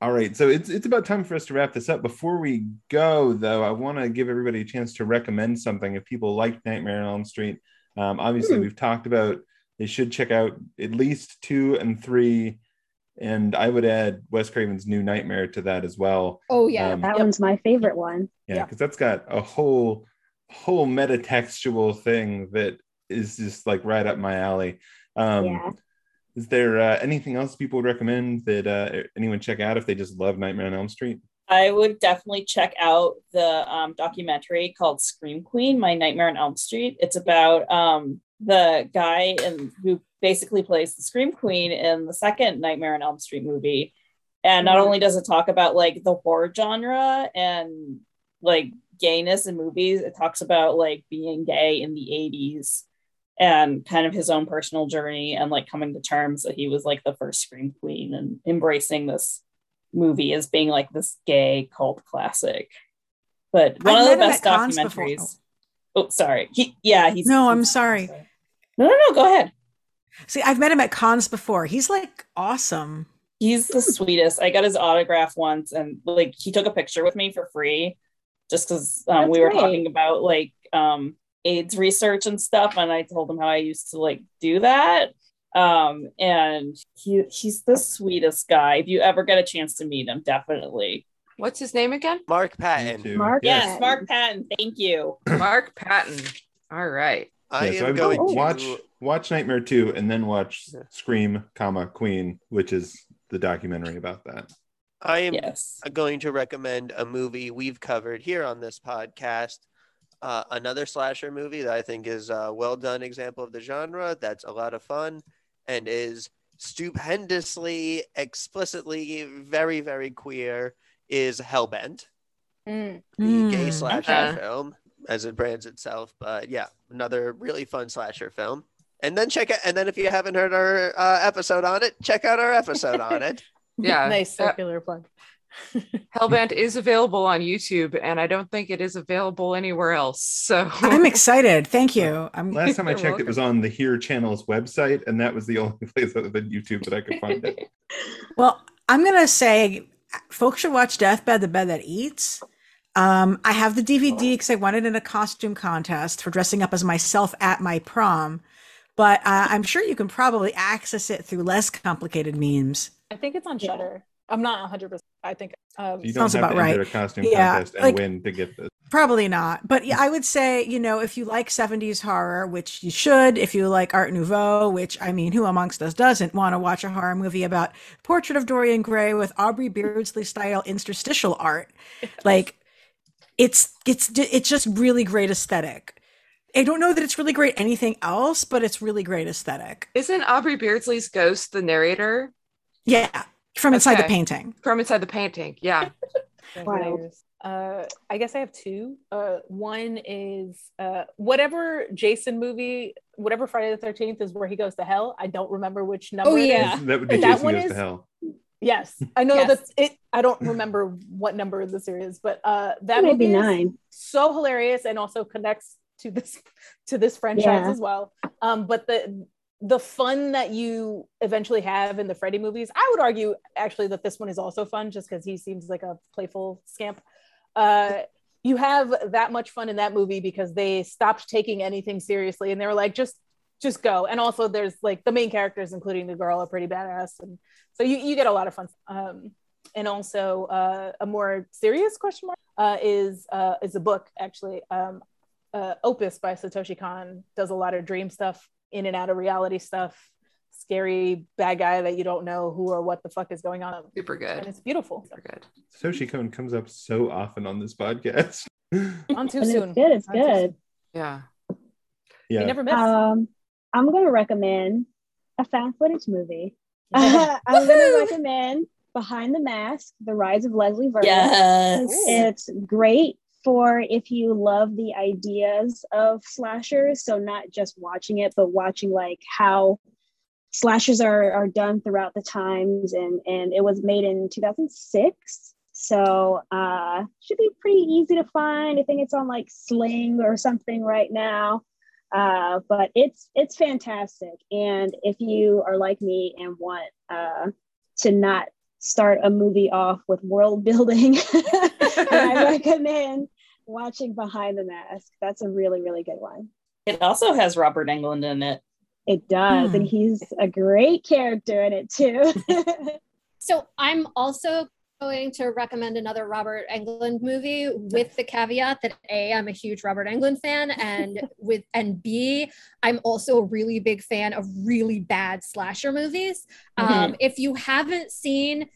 all right, so it's it's about time for us to wrap this up. Before we go, though, I want to give everybody a chance to recommend something. If people like Nightmare on Elm Street, um, obviously Hmm. we've talked about they should check out at least two and three, and I would add Wes Craven's New Nightmare to that as well. Oh yeah. Um, That Yep. one's my favorite one. Yeah, Yeah. because that's got a whole whole metatextual thing that is just like right up my alley. Um, Yeah. Is there uh, anything else people would recommend that uh, anyone check out if they just love Nightmare on Elm Street? I would definitely check out the um, documentary called Scream Queen: My Nightmare on Elm Street. It's about um, the guy in, who basically plays the Scream Queen in the second Nightmare on Elm Street movie. And not only does it talk about like the horror genre and like gayness in movies, it talks about like being gay in the 80s and kind of his own personal journey and like coming to terms that he was like the first Scream Queen and embracing this movie as being like this gay cult classic. But one I've of the best at cons before. documentaries. Oh, sorry. He, yeah, he's No, I'm he's- sorry. No, no, no. Go ahead. See, I've met him at cons before. He's like awesome. He's the sweetest. I got his autograph once, and like he took a picture with me for free, just because um, we were talking about like um, AIDS research and stuff, and I told him how I used to like do that. Um, and he he's the sweetest guy. If you ever get a chance to meet him, definitely. What's his name again? Mark Patton. Mark Yes. Yes, Mark Patton. Thank you. Mark Patton. All right. I Yeah, so am I going would to watch watch Nightmare 2 and then watch Scream, comma Queen, which is the documentary about that. I am Yes. going to recommend a movie we've covered here on this podcast. Uh, another slasher movie that I think is a well done example of the genre. That's a lot of fun and is stupendously, explicitly, very, very queer. Is Hellbent, Mm. the gay Mm. slasher Okay. film, as it brands itself. But yeah, another really fun slasher film. And then check it. And then if you haven't heard our uh, episode on it, check out our episode on it. Yeah. nice circular plug. Hellbent is available on YouTube, and I don't think it is available anywhere else. So I'm excited. Thank you. I'm Last time I You're checked, it was on the Here Channel's website, and that was the only place other than YouTube that I could find it. Well, I'm gonna say folks should watch Deathbed, the Bed That Eats. Um, I have the DVD because I won it in a costume contest for dressing up as myself at my prom. But uh, I'm sure you can probably access it through less complicated means. I think it's on Shudder. I'm not 100. Percent I think. Um, You don't Sounds have about to enter right. a costume Yeah, contest and like- win to get this. Probably not. But yeah, I would say, you know, if you like 70s horror, which you should, if you like Art Nouveau, which I mean, who amongst us doesn't want to watch a horror movie about Portrait of Dorian Gray with Aubrey Beardsley style interstitial art? Like it's it's it's just really great aesthetic. I don't know that it's really great anything else, but it's really great aesthetic. Isn't Aubrey Beardsley's ghost the narrator? Yeah, from inside the painting. From inside the painting. Yeah. Wow. Uh, I guess I have two. Uh, one is uh, whatever Jason movie, whatever Friday the Thirteenth is where he goes to hell. I don't remember which number. Oh, yeah. is. That would be That Jason one Goes is- to Hell. Yes, I know Yes. that's it. I don't remember what number of the series, but uh, that That might be nine. so hilarious and also connects to this to this franchise Yeah. as well. Um, but the the fun that you eventually have in the Freddy movies, I would argue actually that this one is also fun just because he seems like a playful scamp. Uh, you have that much fun in that movie because they stopped taking anything seriously and they were like, just just go. And also there's like the main characters, including the girl, are pretty badass. And so you, you get a lot of fun. Um, and also uh, a more serious question mark uh, is uh, is a book actually. Um, uh, Opus by Satoshi Kon does a lot of dream stuff, in and out of reality stuff, scary bad guy that you don't know who or what the fuck is going on. Super good. And it's beautiful. Super good. Satoshi Kon comes up so often on this podcast. On too And soon. it's good. It's On good. Yeah. yeah. You never miss. Um, I'm gonna recommend a found footage movie. I'm gonna recommend Behind the Mask: The Rise of Leslie Vernon. Yes. It's great for if you love the ideas of slashers. So not just watching it, but watching like how slashers are, are done throughout the times. And, and it was made in 2006. So uh, should be pretty easy to find. I think it's on like Sling or something right now. Uh, but it's it's fantastic. And if you are like me and want uh, to not start a movie off with world building, I recommend watching Behind the Mask. That's a really, really good one. It also has Robert Englund in it. It does, Hmm. and he's a great character in it too. So I'm also going to recommend another Robert Englund movie with the caveat that A, I'm a huge Robert Englund fan, and with and B, I'm also a really big fan of really bad slasher movies. Um, if you haven't seen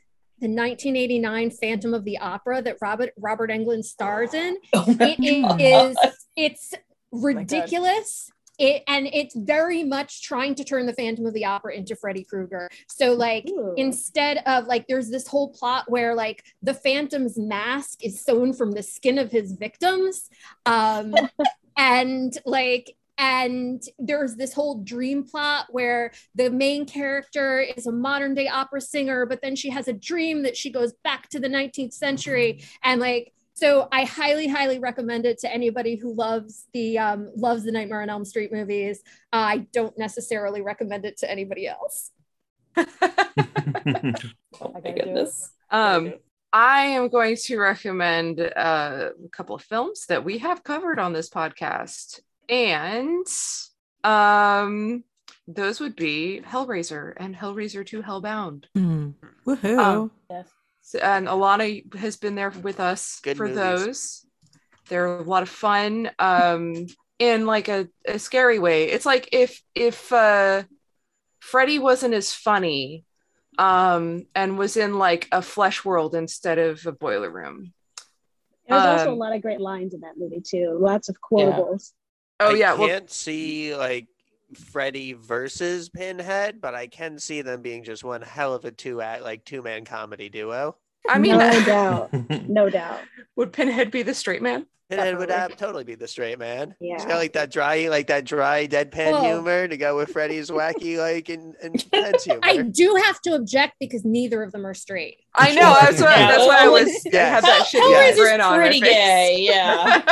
the 1989 Phantom of the Opera that Robert Robert Englund stars in, Oh it, it God. is it's my God. ridiculous it and it's very much trying to turn the phantom of the opera into freddy krueger so like Ooh. instead of like there's this whole plot where like the phantom's mask is sewn from the skin of his victims um and like and there's this whole dream plot where the main character is a modern day opera singer but then she has a dream that she goes back to the 19th century and like so I highly, highly recommend it to anybody who loves the um, loves the Nightmare on Elm Street movies. I don't necessarily recommend it to anybody else. Oh I my gotta do it. goodness. Um, I am going to recommend uh, a couple of films that we have covered on this podcast, and um, those would be Hellraiser and Hellraiser 2 Hellbound. Hmm. Woohoo. Um, Yes. So- and Alana has been there with us Good for movies. those. They're a lot of fun. Um, in like a, a scary way. It's like if if uh Freddy wasn't as funny um and was in like a flesh world instead of a boiler room. There's also a Um, lot of great lines in that movie too. Lots of quotables. Oh I yeah, well can't see like Freddy versus Pinhead, but I can see them being just one hell of a two act like two man comedy duo. I mean no doubt, no doubt. would Pinhead be the straight man? Pinhead would Definitely. uh, totally be the straight man. He's Yeah. got like that dry, like that dry deadpan Well- humor to go with Freddy's wacky like and and intense humor. I do have to object because neither of them are straight. I know, that's why Yeah. that's why I was I Yeah. had that Hell- shitty Hellraiser's grin on pretty gay, yeah.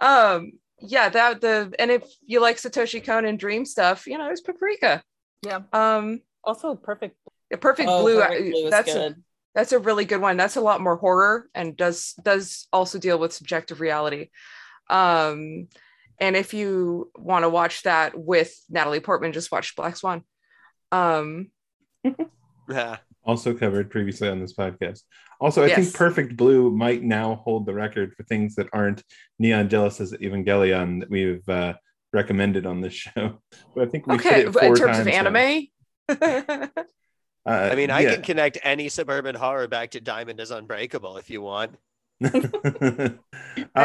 Um yeah that the and if you like satoshi kon and dream stuff you know there's paprika Yeah. um Also perfect. a perfect Oh, blue, Perfect Blue is that's a, good. that's a really good one that's a lot more horror and does does also deal with subjective reality um and if you want to watch that with natalie portman just watch black swan um Yeah. Also covered previously on this podcast. Also, I Yes. think Perfect Blue might now hold the record for things that aren't Neon Genesis Evangelion that we've uh, recommended on this show. But I think we Okay, hit it but in terms of times now. anime, Uh, I mean, I yeah. can connect any suburban horror back to Diamond is Unbreakable if you want. I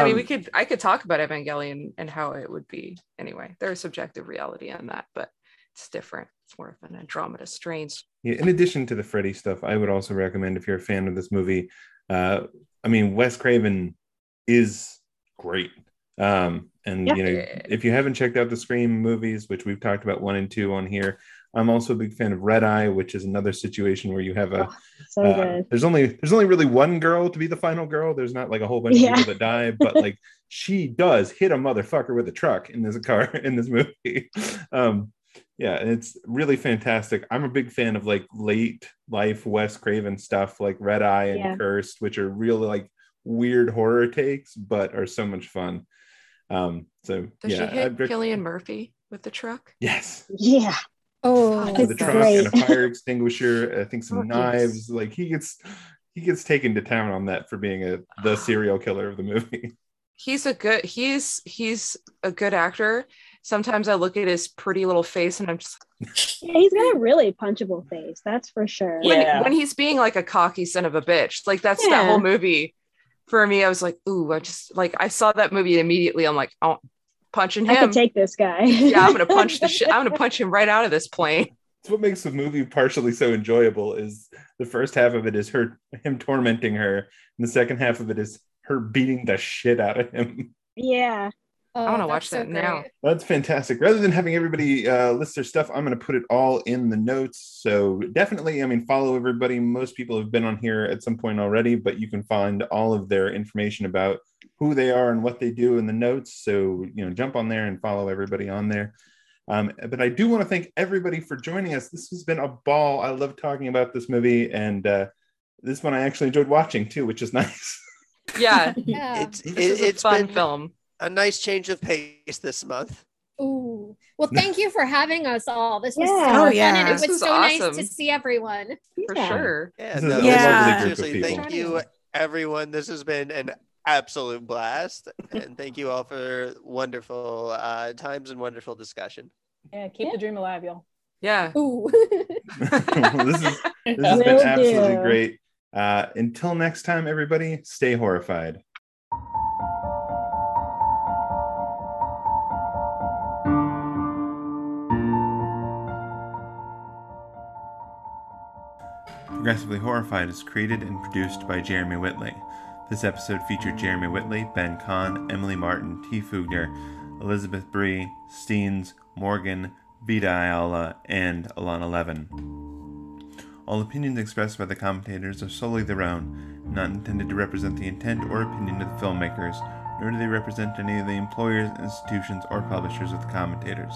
mean, we Um, could I could talk about Evangelion and how it would be anyway. There's subjective reality on that, but it's different. It's more of an Andromeda strains. Yeah, in addition to the Freddy stuff, I would also recommend if you're a fan of this movie. Uh, I mean, Wes Craven is great. Um, and Yeah. you know, if you haven't checked out the Scream movies, which we've talked about one and two on here, I'm also a big fan of Red Eye, which is another situation where you have a So uh, good. there's only there's only really one girl to be the final girl. There's not like a whole bunch Yeah. of people that die, but like she does hit a motherfucker with a truck in this car in this movie. Um, yeah, it's really fantastic. I'm a big fan of like late life Wes Craven stuff, like Red Eye and Yeah. Cursed, which are really like weird horror takes, but are so much fun. Um, so Does yeah, she hit I'd rec- Cillian Murphy with the truck? yes, Yeah. Oh, with a It's truck great. and a fire extinguisher. I think some Oh, yes. knives. Like he gets he gets taken to town on that for being a the serial killer of the movie. He's a good he's he's a good actor. Sometimes I look at his pretty little face and I'm just Yeah, he's got a really punchable face. That's for sure. when, Yeah. when he's being like a cocky son of a bitch. Like that's that whole movie. For me, I was like, ooh, I just like I saw that movie immediately. I'm like, oh, punching I him. could take this guy. yeah, I'm gonna punch the shit. I'm gonna punch him right out of this plane. It's what makes the movie partially so enjoyable is the first half of it is her him tormenting her, and the second half of it is her beating the shit out of him. Yeah. Oh, wanna that's watch so that now. That's fantastic. Rather than having everybody uh, list their stuff, I'm going to put it all in the notes. So definitely, I mean, follow everybody. Most people have been on here at some point already, but you can find all of their information about who they are and what they do in the notes. So you know, jump on there and follow everybody on there. Um, but I do want to thank everybody for joining us. This has been a ball. I love talking about this movie, and uh, this one I actually enjoyed watching too, which is nice. Yeah, Yeah. It's it, this is a it's fun been film. A nice change of pace this month. Ooh. Well, thank you for having us all. This was so Yeah. Oh, fun, and it This was was so nice to see everyone. For Yeah. sure. Yeah, no, a lovely group of seriously, thank you everyone. This has been an absolute blast, and thank you all for wonderful uh, times and wonderful discussion. Yeah, keep Yeah. the dream alive, y'all. Yeah. Ooh. this is this has been absolutely do. great. Uh, until next time, everybody, stay horrified. Progressively Horrified is created and produced by Jeremy Whitley. This episode featured Jeremy Whitley, Ben Kahn, Emily Martin, Tea Fougner, Elizabeth Brei, Steenz, Morgan, Vita Ayala, and Alana Levin. All opinions expressed by the commentators are solely their own, not intended to represent the intent or opinion of the filmmakers, nor do they represent any of the employers, institutions, or publishers of the commentators.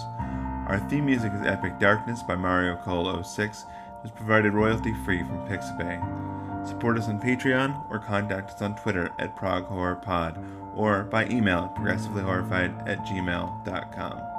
Our theme music is Epic Darkness by Mario Cole 06, and is provided royalty free from Pixabay. Support us on Patreon or contact us on Twitter at Prague Horror Pod or by email at progressivelyhorrified at gmail.com.